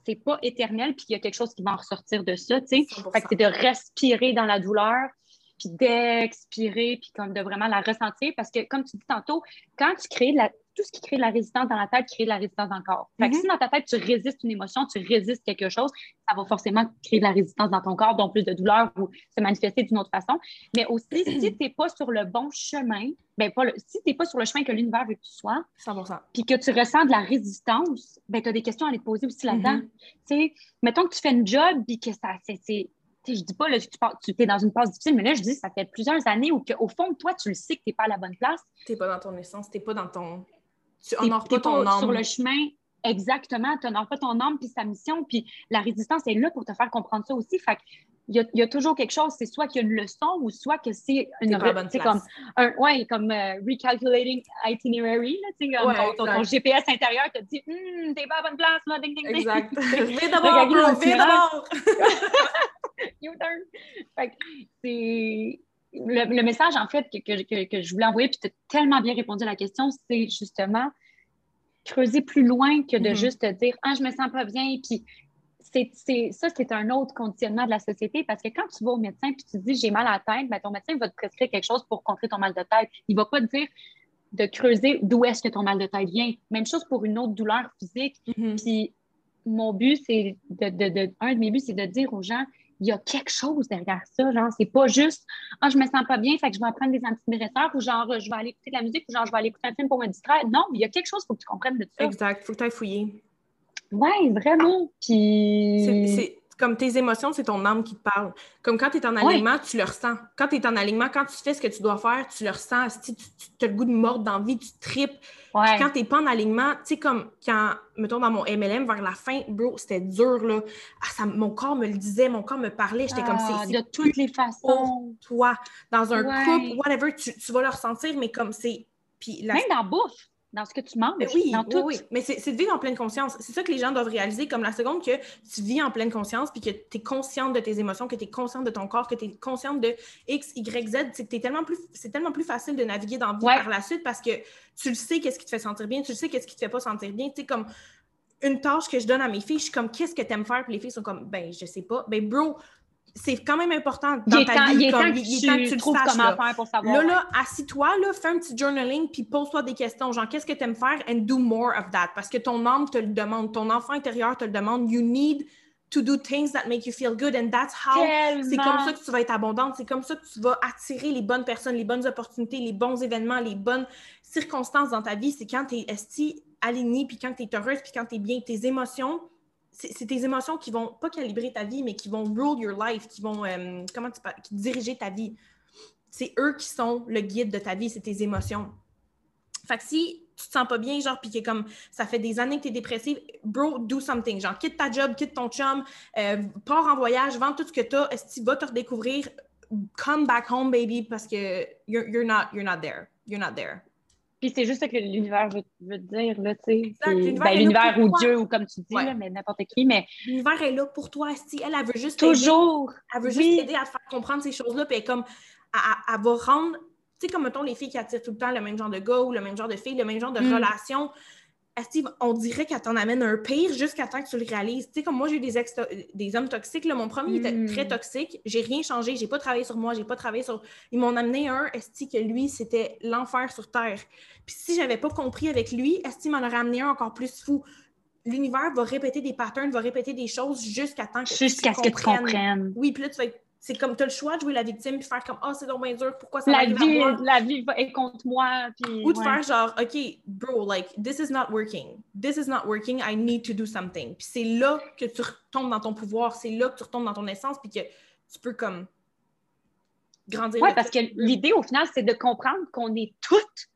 c'est pas éternel puis qu'il y a quelque chose qui va en ressortir de ça, tu sais. 100%. Fait que c'est de respirer dans la douleur puis d'expirer puis comme de vraiment la ressentir parce que, comme tu dis tantôt, quand tu crées de la, tout ce qui crée de la résistance dans la tête crée de la résistance dans le corps. Fait que Mhm. si dans ta tête, tu résistes une émotion, tu résistes quelque chose, ça va forcément créer de la résistance dans ton corps, donc plus de douleur ou se manifester d'une autre façon. Mais aussi, si tu n'es pas sur le bon chemin, ben pas le- si tu n'es pas sur le chemin que l'univers veut que tu sois, 100%. puis que tu ressens de la résistance, ben tu as des questions à te poser aussi là-dedans. Mhm. Tu sais, mettons que tu fais une job, puis que ça, c'est. c'est- tu sais, je dis pas là, que tu, pars- tu es dans une phase difficile, mais là, je dis ça fait plusieurs années où, que, au fond, toi, tu le sais que tu n'es pas à la bonne place. T'es pas dans ton essence, t'es pas dans ton. Tu honores pas ton âme. sur le chemin. Exactement, tu n'honores pas ton âme puis sa mission, puis la résistance est là pour te faire comprendre ça aussi. Fait que il y, a, il y a toujours quelque chose, c'est soit qu'il y a une leçon ou soit que c'est une c'est place. comme un ouais, comme euh, recalculating itinerary, là, comme Ouais, ton-. GPS intérieur te dit Hum, t'es pas à bonne place, là, ding, ding, ding. Exact. Regarde d'abord, d'abord. Fait que c'est le, le message en fait que, que, que, je voulais envoyer, puis tu as tellement bien répondu à la question, c'est justement creuser plus loin que de Mhm. juste te dire Ah, je me sens pas bien. Puis c'est, ça, c'est un autre conditionnement de la société parce que quand tu vas au médecin puis tu te dis j'ai mal à la tête, ben, ton médecin va te prescrire quelque chose pour contrer ton mal de tête. Il va pas te dire de creuser d'où est-ce que ton mal de tête vient. Même chose pour une autre douleur physique. Mhm. Puis mon but, c'est de, de, de- un de mes buts, c'est de dire aux gens, il y a quelque chose derrière ça. Genre, c'est pas juste Ah, je me sens pas bien, fait que je vais prendre des antidépresseurs ou genre je vais aller écouter de la musique ou genre je vais aller écouter un film pour me distraire. Non, il y a quelque chose, il faut que tu comprennes de ça. Exact. Faut que t'ailles fouiller. Ouais, vraiment. Puis. C'est comme tes émotions, c'est ton âme qui te parle. Comme quand tu es en Ouais. alignement, tu le ressens. Quand tu es en alignement, quand tu fais ce que tu dois faire, tu le ressens. Si tu, as le goût de mordre dans la vie, tu tripes. Ouais. Quand tu n'es pas en alignement, tu sais, comme quand, mettons, dans mon MLM, vers la fin, bro, c'était dur, là. Ah, ça, mon corps me le disait, mon corps me parlait. J'étais comme, Ah, c'est de c'est toutes les façons. toi. Dans un Ouais. couple, whatever, tu, tu vas le ressentir, mais comme c'est. Puis la Même dans la bouffe, dans ce que tu manges, mais oui, dans oui, tout. oui. Mais c'est de vivre en pleine conscience. C'est ça que les gens doivent réaliser. Comme la seconde que tu vis en pleine conscience, puis que tu es consciente de tes émotions, que tu es consciente de ton corps, que tu es consciente de X, Y, Z, c'est tellement plus, tellement plus facile de naviguer dans la vie Ouais. par la suite parce que tu le sais qu'est-ce qui te fait sentir bien, tu le sais qu'est-ce qui te fait pas sentir bien. Tu sais, comme une tâche que je donne à mes filles, je suis comme, qu'est-ce que tu aimes faire? Puis les filles sont comme, ben, je sais pas. Ben, bro, c'est quand même important Il dans est ta temps, vie. il est comme, temps que il est temps que tu trouves saches, comment là. faire pour savoir. Là, là, assis-toi, là, fais un petit journaling, puis pose-toi des questions. Genre, qu'est-ce que tu aimes faire? And do more of that. Parce que ton âme te le demande, ton enfant intérieur te le demande. You need to do things that make you feel good. And that's how. C'est comme ça que tu vas être abondante. C'est comme ça que tu vas attirer les bonnes personnes, les bonnes opportunités, les bons événements, les bonnes circonstances dans ta vie. C'est quand tu es esti alignée, puis quand tu es heureuse, puis quand tu es bien. Tes émotions, c'est tes émotions qui vont pas calibrer ta vie, mais qui vont rule your life, qui vont euh, comment tu parles, qui diriger ta vie. C'est eux qui sont le guide de ta vie, c'est tes émotions. Fait que si tu te sens pas bien, genre, puis que comme ça fait des années que tu es dépressive, bro, do something. Genre, quitte ta job, quitte ton chum, euh, pars en voyage, vends tout ce que tu as, est va te redécouvrir, come back home, baby, parce que you're, you're, not, you're not there. You're not there. Puis c'est juste ça que l'univers veut, veut te dire, là, tu sais. L'univers ben, ou. Dieu, ou comme tu dis, Ouais. là, mais n'importe qui, mais L'univers est là pour toi, Esti. Elle, elle veut juste toujours. Elle veut Oui. juste t'aider à te faire comprendre ces choses-là, puis elle, comme, elle, elle- elle va rendre, tu sais, comme mettons les filles qui attirent tout le temps le même genre de gars ou le même genre de filles, le même genre de Mm. relation. Esti, on dirait qu'elle t'en amène un pire jusqu'à temps que tu le réalises. Tu sais, comme moi, j'ai eu des, ex des hommes toxiques. Là. Mon premier Mm. était très toxique. J'ai rien changé. J'ai pas travaillé sur moi. J'ai pas travaillé sur. Ils m'ont amené un, Esti, que lui, c'était l'enfer sur Terre. Puis si j'avais pas compris avec lui, Esti m'en aurait amené un encore plus fou. L'univers va répéter des patterns, va répéter des choses jusqu'à temps que Jusqu'à ce que tu comprennes. oui, puis là, tu vas être- C'est comme, tu as le choix de jouer la victime puis faire comme, ah, c'est donc bien dur, pourquoi ça La à vie, moi? la vie est contre moi. Puis, Ou de ouais. faire genre, OK, bro, like, this is not working. This is not working. I need to do something. Puis c'est là que tu retombes dans ton pouvoir. C'est là que tu retombes dans ton essence puis que tu peux comme grandir. Oui, parce que l'idée, au final, c'est de comprendre qu'on est toutes,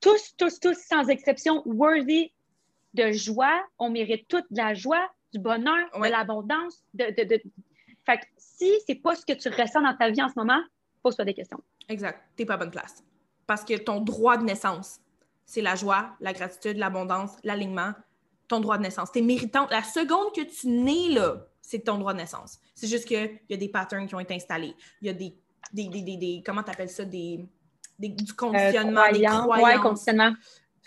tous, tous, tous, sans exception, worthy de joie. On mérite toute de la joie, du bonheur, Ouais. de l'abondance. De, de, de- Fait que si c'est pas ce que tu ressens dans ta vie en ce moment, pose-toi des questions. Exact. T'es pas à bonne place. Parce que ton droit de naissance, c'est la joie, la gratitude, l'abondance, l'alignement. Ton droit de naissance. T'es méritant. La seconde que tu nais, là, c'est ton droit de naissance. C'est juste qu'il y a des patterns qui ont été installés. Il y a des, des, des, des, comment tu appelles ça, des, du Euh, conditionnement, des croyant- croyances. Ouais, conditionnement.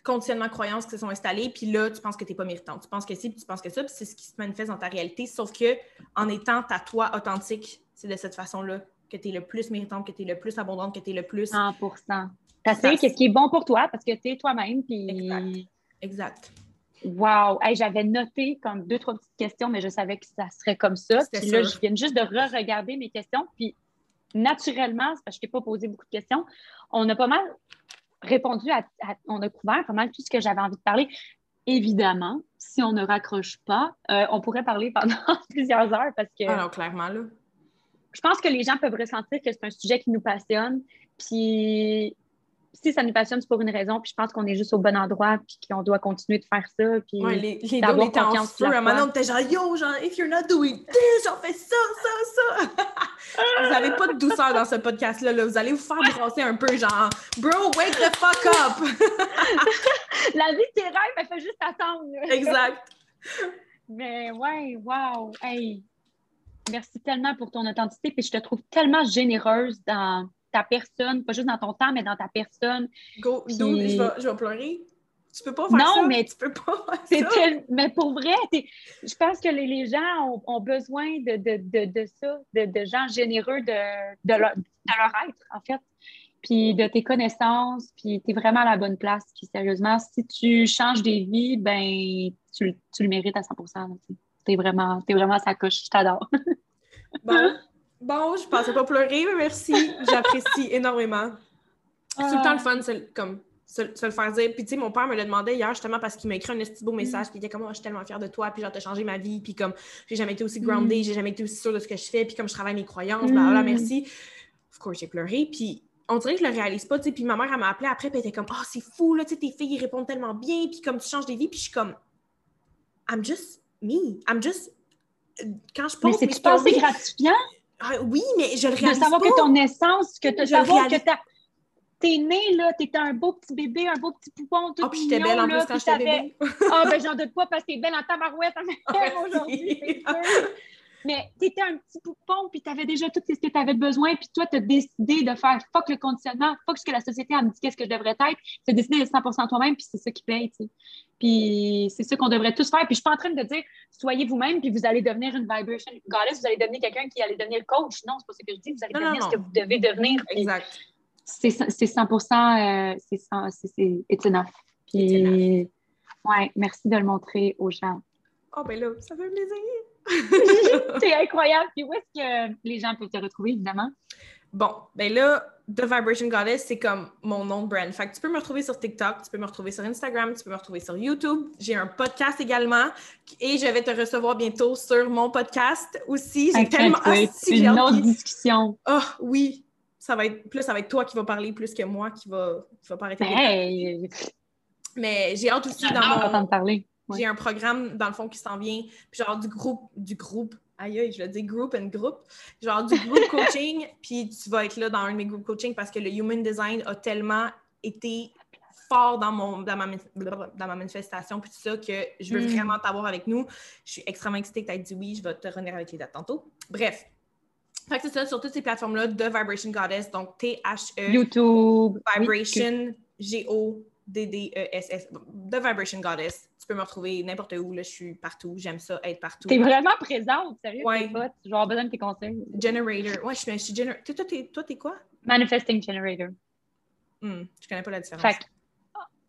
Conditionnement croyances qui se sont installées, puis là, tu penses que tu n'es pas méritante. Tu penses que si, puis tu penses que ça, puis c'est ce qui se manifeste dans ta réalité. Sauf que en étant ta toi authentique, c'est de cette façon-là que tu es le plus méritante, que tu es le plus abondante, que tu es le plus. 100 Tu sais qu'est-ce qui est bon pour toi parce que tu es toi-même. Puis... Exact. Exact. Wow! Hey, J'avais noté comme deux, trois petites questions, mais je savais que ça serait comme ça. Puis là, je viens juste de re-regarder mes questions. Puis naturellement, parce que je t'ai pas posé beaucoup de questions, on a pas mal répondu à, à- on a couvert pas mal tout ce que j'avais envie de parler. Évidemment, si on ne raccroche pas, euh, on pourrait parler pendant plusieurs heures parce que Alors, clairement, là. je pense que les gens peuvent ressentir que c'est un sujet qui nous passionne. Puis si ça nous passionne, c'est pour une raison. Puis je pense qu'on est juste au bon endroit, puis qu'on doit continuer de faire ça. Puis Ouais, les, les deux, on était en feu. À un moment on était genre, yo, genre, if you're not doing this, on fait ça, ça, ça. vous n'avez pas de douceur dans ce podcast-là. là. Vous allez vous faire brasser un peu, genre, bro, wake the fuck up. la vie de tes rêves, elle fait juste attendre. exact. Mais ouais, wow. Hey, merci tellement pour ton authenticité. Puis je te trouve tellement généreuse dans ta personne, pas juste dans ton temps, mais dans ta personne. Go, Puis- dude, je vais, je vais pleurer. Tu peux pas faire Non, ça. mais tu peux pas faire C'est ça. tel- Mais pour vrai, je pense que les, les gens ont, ont besoin de, de, de, de ça, de, de gens généreux de, de, leur, de leur être, en fait. Puis de tes connaissances, puis tu es vraiment à la bonne place. Puis sérieusement, si tu changes des vies, ben tu, le- tu le mérites à 100 Tu es vraiment, t'es vraiment à sa coche. Je t'adore. Bon, bon, je pensais pas pleurer, mais merci. J'apprécie énormément. C'est tout le temps le fun, c'est comme se, se le faire dire. Puis, tu sais, mon père me le demandait hier justement parce qu'il m'a écrit un petit beau message. Puis, il était comme, Oh, je suis tellement fière de toi. Puis, genre, t'as changé ma vie. Puis, comme, j'ai jamais été aussi grounded, Mm. j'ai jamais été aussi sûre de ce que je fais. Puis, comme je travaille mes croyances, Mm. merci. Of course, j'ai pleuré. Puis, on dirait que je le réalise pas, tu sais. Puis, ma mère, elle m'a appelé après. Puis, elle était comme, oh, c'est fou, là, tu sais, tes filles, ils répondent tellement bien. Puis, comme, tu changes des vies. Puis, je suis comme, I'm just me. I'm just. Quand je Mais poste c'est gratifiant? Ah, oui, mais je le de réalise savoir pas. que ton essence, que de le savoir que réalise- t'as- t'es né, là, t'étais un beau petit bébé, un beau petit poupon, tout Ah, j'étais mignon, belle en là, plus quand j'étais bébé. Ah, ben j'en doute pas parce que t'es belle en tabarouette, même Merci. aujourd'hui, Mais t'étais un petit poupon, puis t'avais déjà tout ce que t'avais besoin, puis toi, t'as décidé de faire fuck le conditionnement, fuck ce que la société elle me dit qu'est-ce que je devrais être. T'as décidé d'être 100% toi-même, puis c'est ça qui paye, tu sais. Puis c'est ça qu'on devrait tous faire. Puis je suis pas en train de dire soyez vous-même, puis vous allez devenir une vibration goddess, vous allez devenir quelqu'un qui allait devenir coach. Non, c'est pas ça que je dis. Vous allez Non, non, devenir ce que vous devez devenir. Exact. c'est c'est 100 euh, c'est 100 c'est c'est- it's enough. Puis, It's ouais, merci de le montrer aux gens. Oh, ben là, ça fait plaisir. c'est incroyable. Puis où est-ce que les gens peuvent te retrouver, évidemment? Bon, ben là, The Vibration Goddess, c'est comme mon nom de brand. Fait que tu peux me retrouver sur TikTok, tu peux me retrouver sur Instagram, tu peux me retrouver sur YouTube. J'ai un podcast également et je vais te recevoir bientôt sur mon podcast aussi. J'ai tellement Inquiète-toi, Ah, si, une autre discussion. Ah oui, ça va être plus ça va être toi qui va parler plus que moi qui va qui va pas arrêter. de- Hey, Mais j'ai hâte aussi dans mon parler. Ouais. J'ai un programme, dans le fond, qui s'en vient, puis genre du groupe, du groupe, aïe aïe, je vais dire group and group, genre du group coaching, puis tu vas être là dans un de mes group coaching parce que le human design a tellement été fort dans, mon, dans, ma, dans ma manifestation, puis tout ça, que je veux Mm. vraiment t'avoir avec nous. Je suis extrêmement excitée que tu aies dit oui, je vais te revenir avec les dates tantôt. Bref. Fait que c'est ça, sur toutes ces plateformes-là, de Vibration Goddess, donc T-H-E, YouTube. Vibration, G-O-D-D-E-S-S. The Vibration Goddess. Tu peux me retrouver n'importe où. Là, je suis partout. J'aime ça, être partout. T'es vraiment présente, sérieux, Ouais. pas. Besoin de tes conseils. Generator. Ouais, je suis, je suis gener- Toi, t'es, toi, t'es quoi? Manifesting Generator. Hmm, je connais pas la différence. Fait que,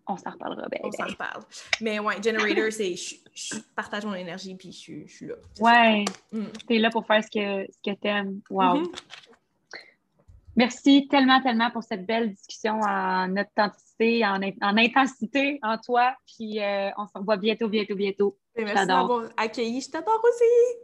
on s'en reparlera, ben, On s'en reparle. Mais ouais, Generator, c'est je, je partage mon énergie puis je, suis- je suis là. Ouais, Hmm. t'es là pour faire ce que, ce que t'aimes. Wow. Mhm. Merci tellement, tellement pour cette belle discussion en authenticité, en, in- en intensité en toi. Puis euh, on se revoit bientôt, bientôt, bientôt. Merci d'avoir accueilli. Je t'adore aussi.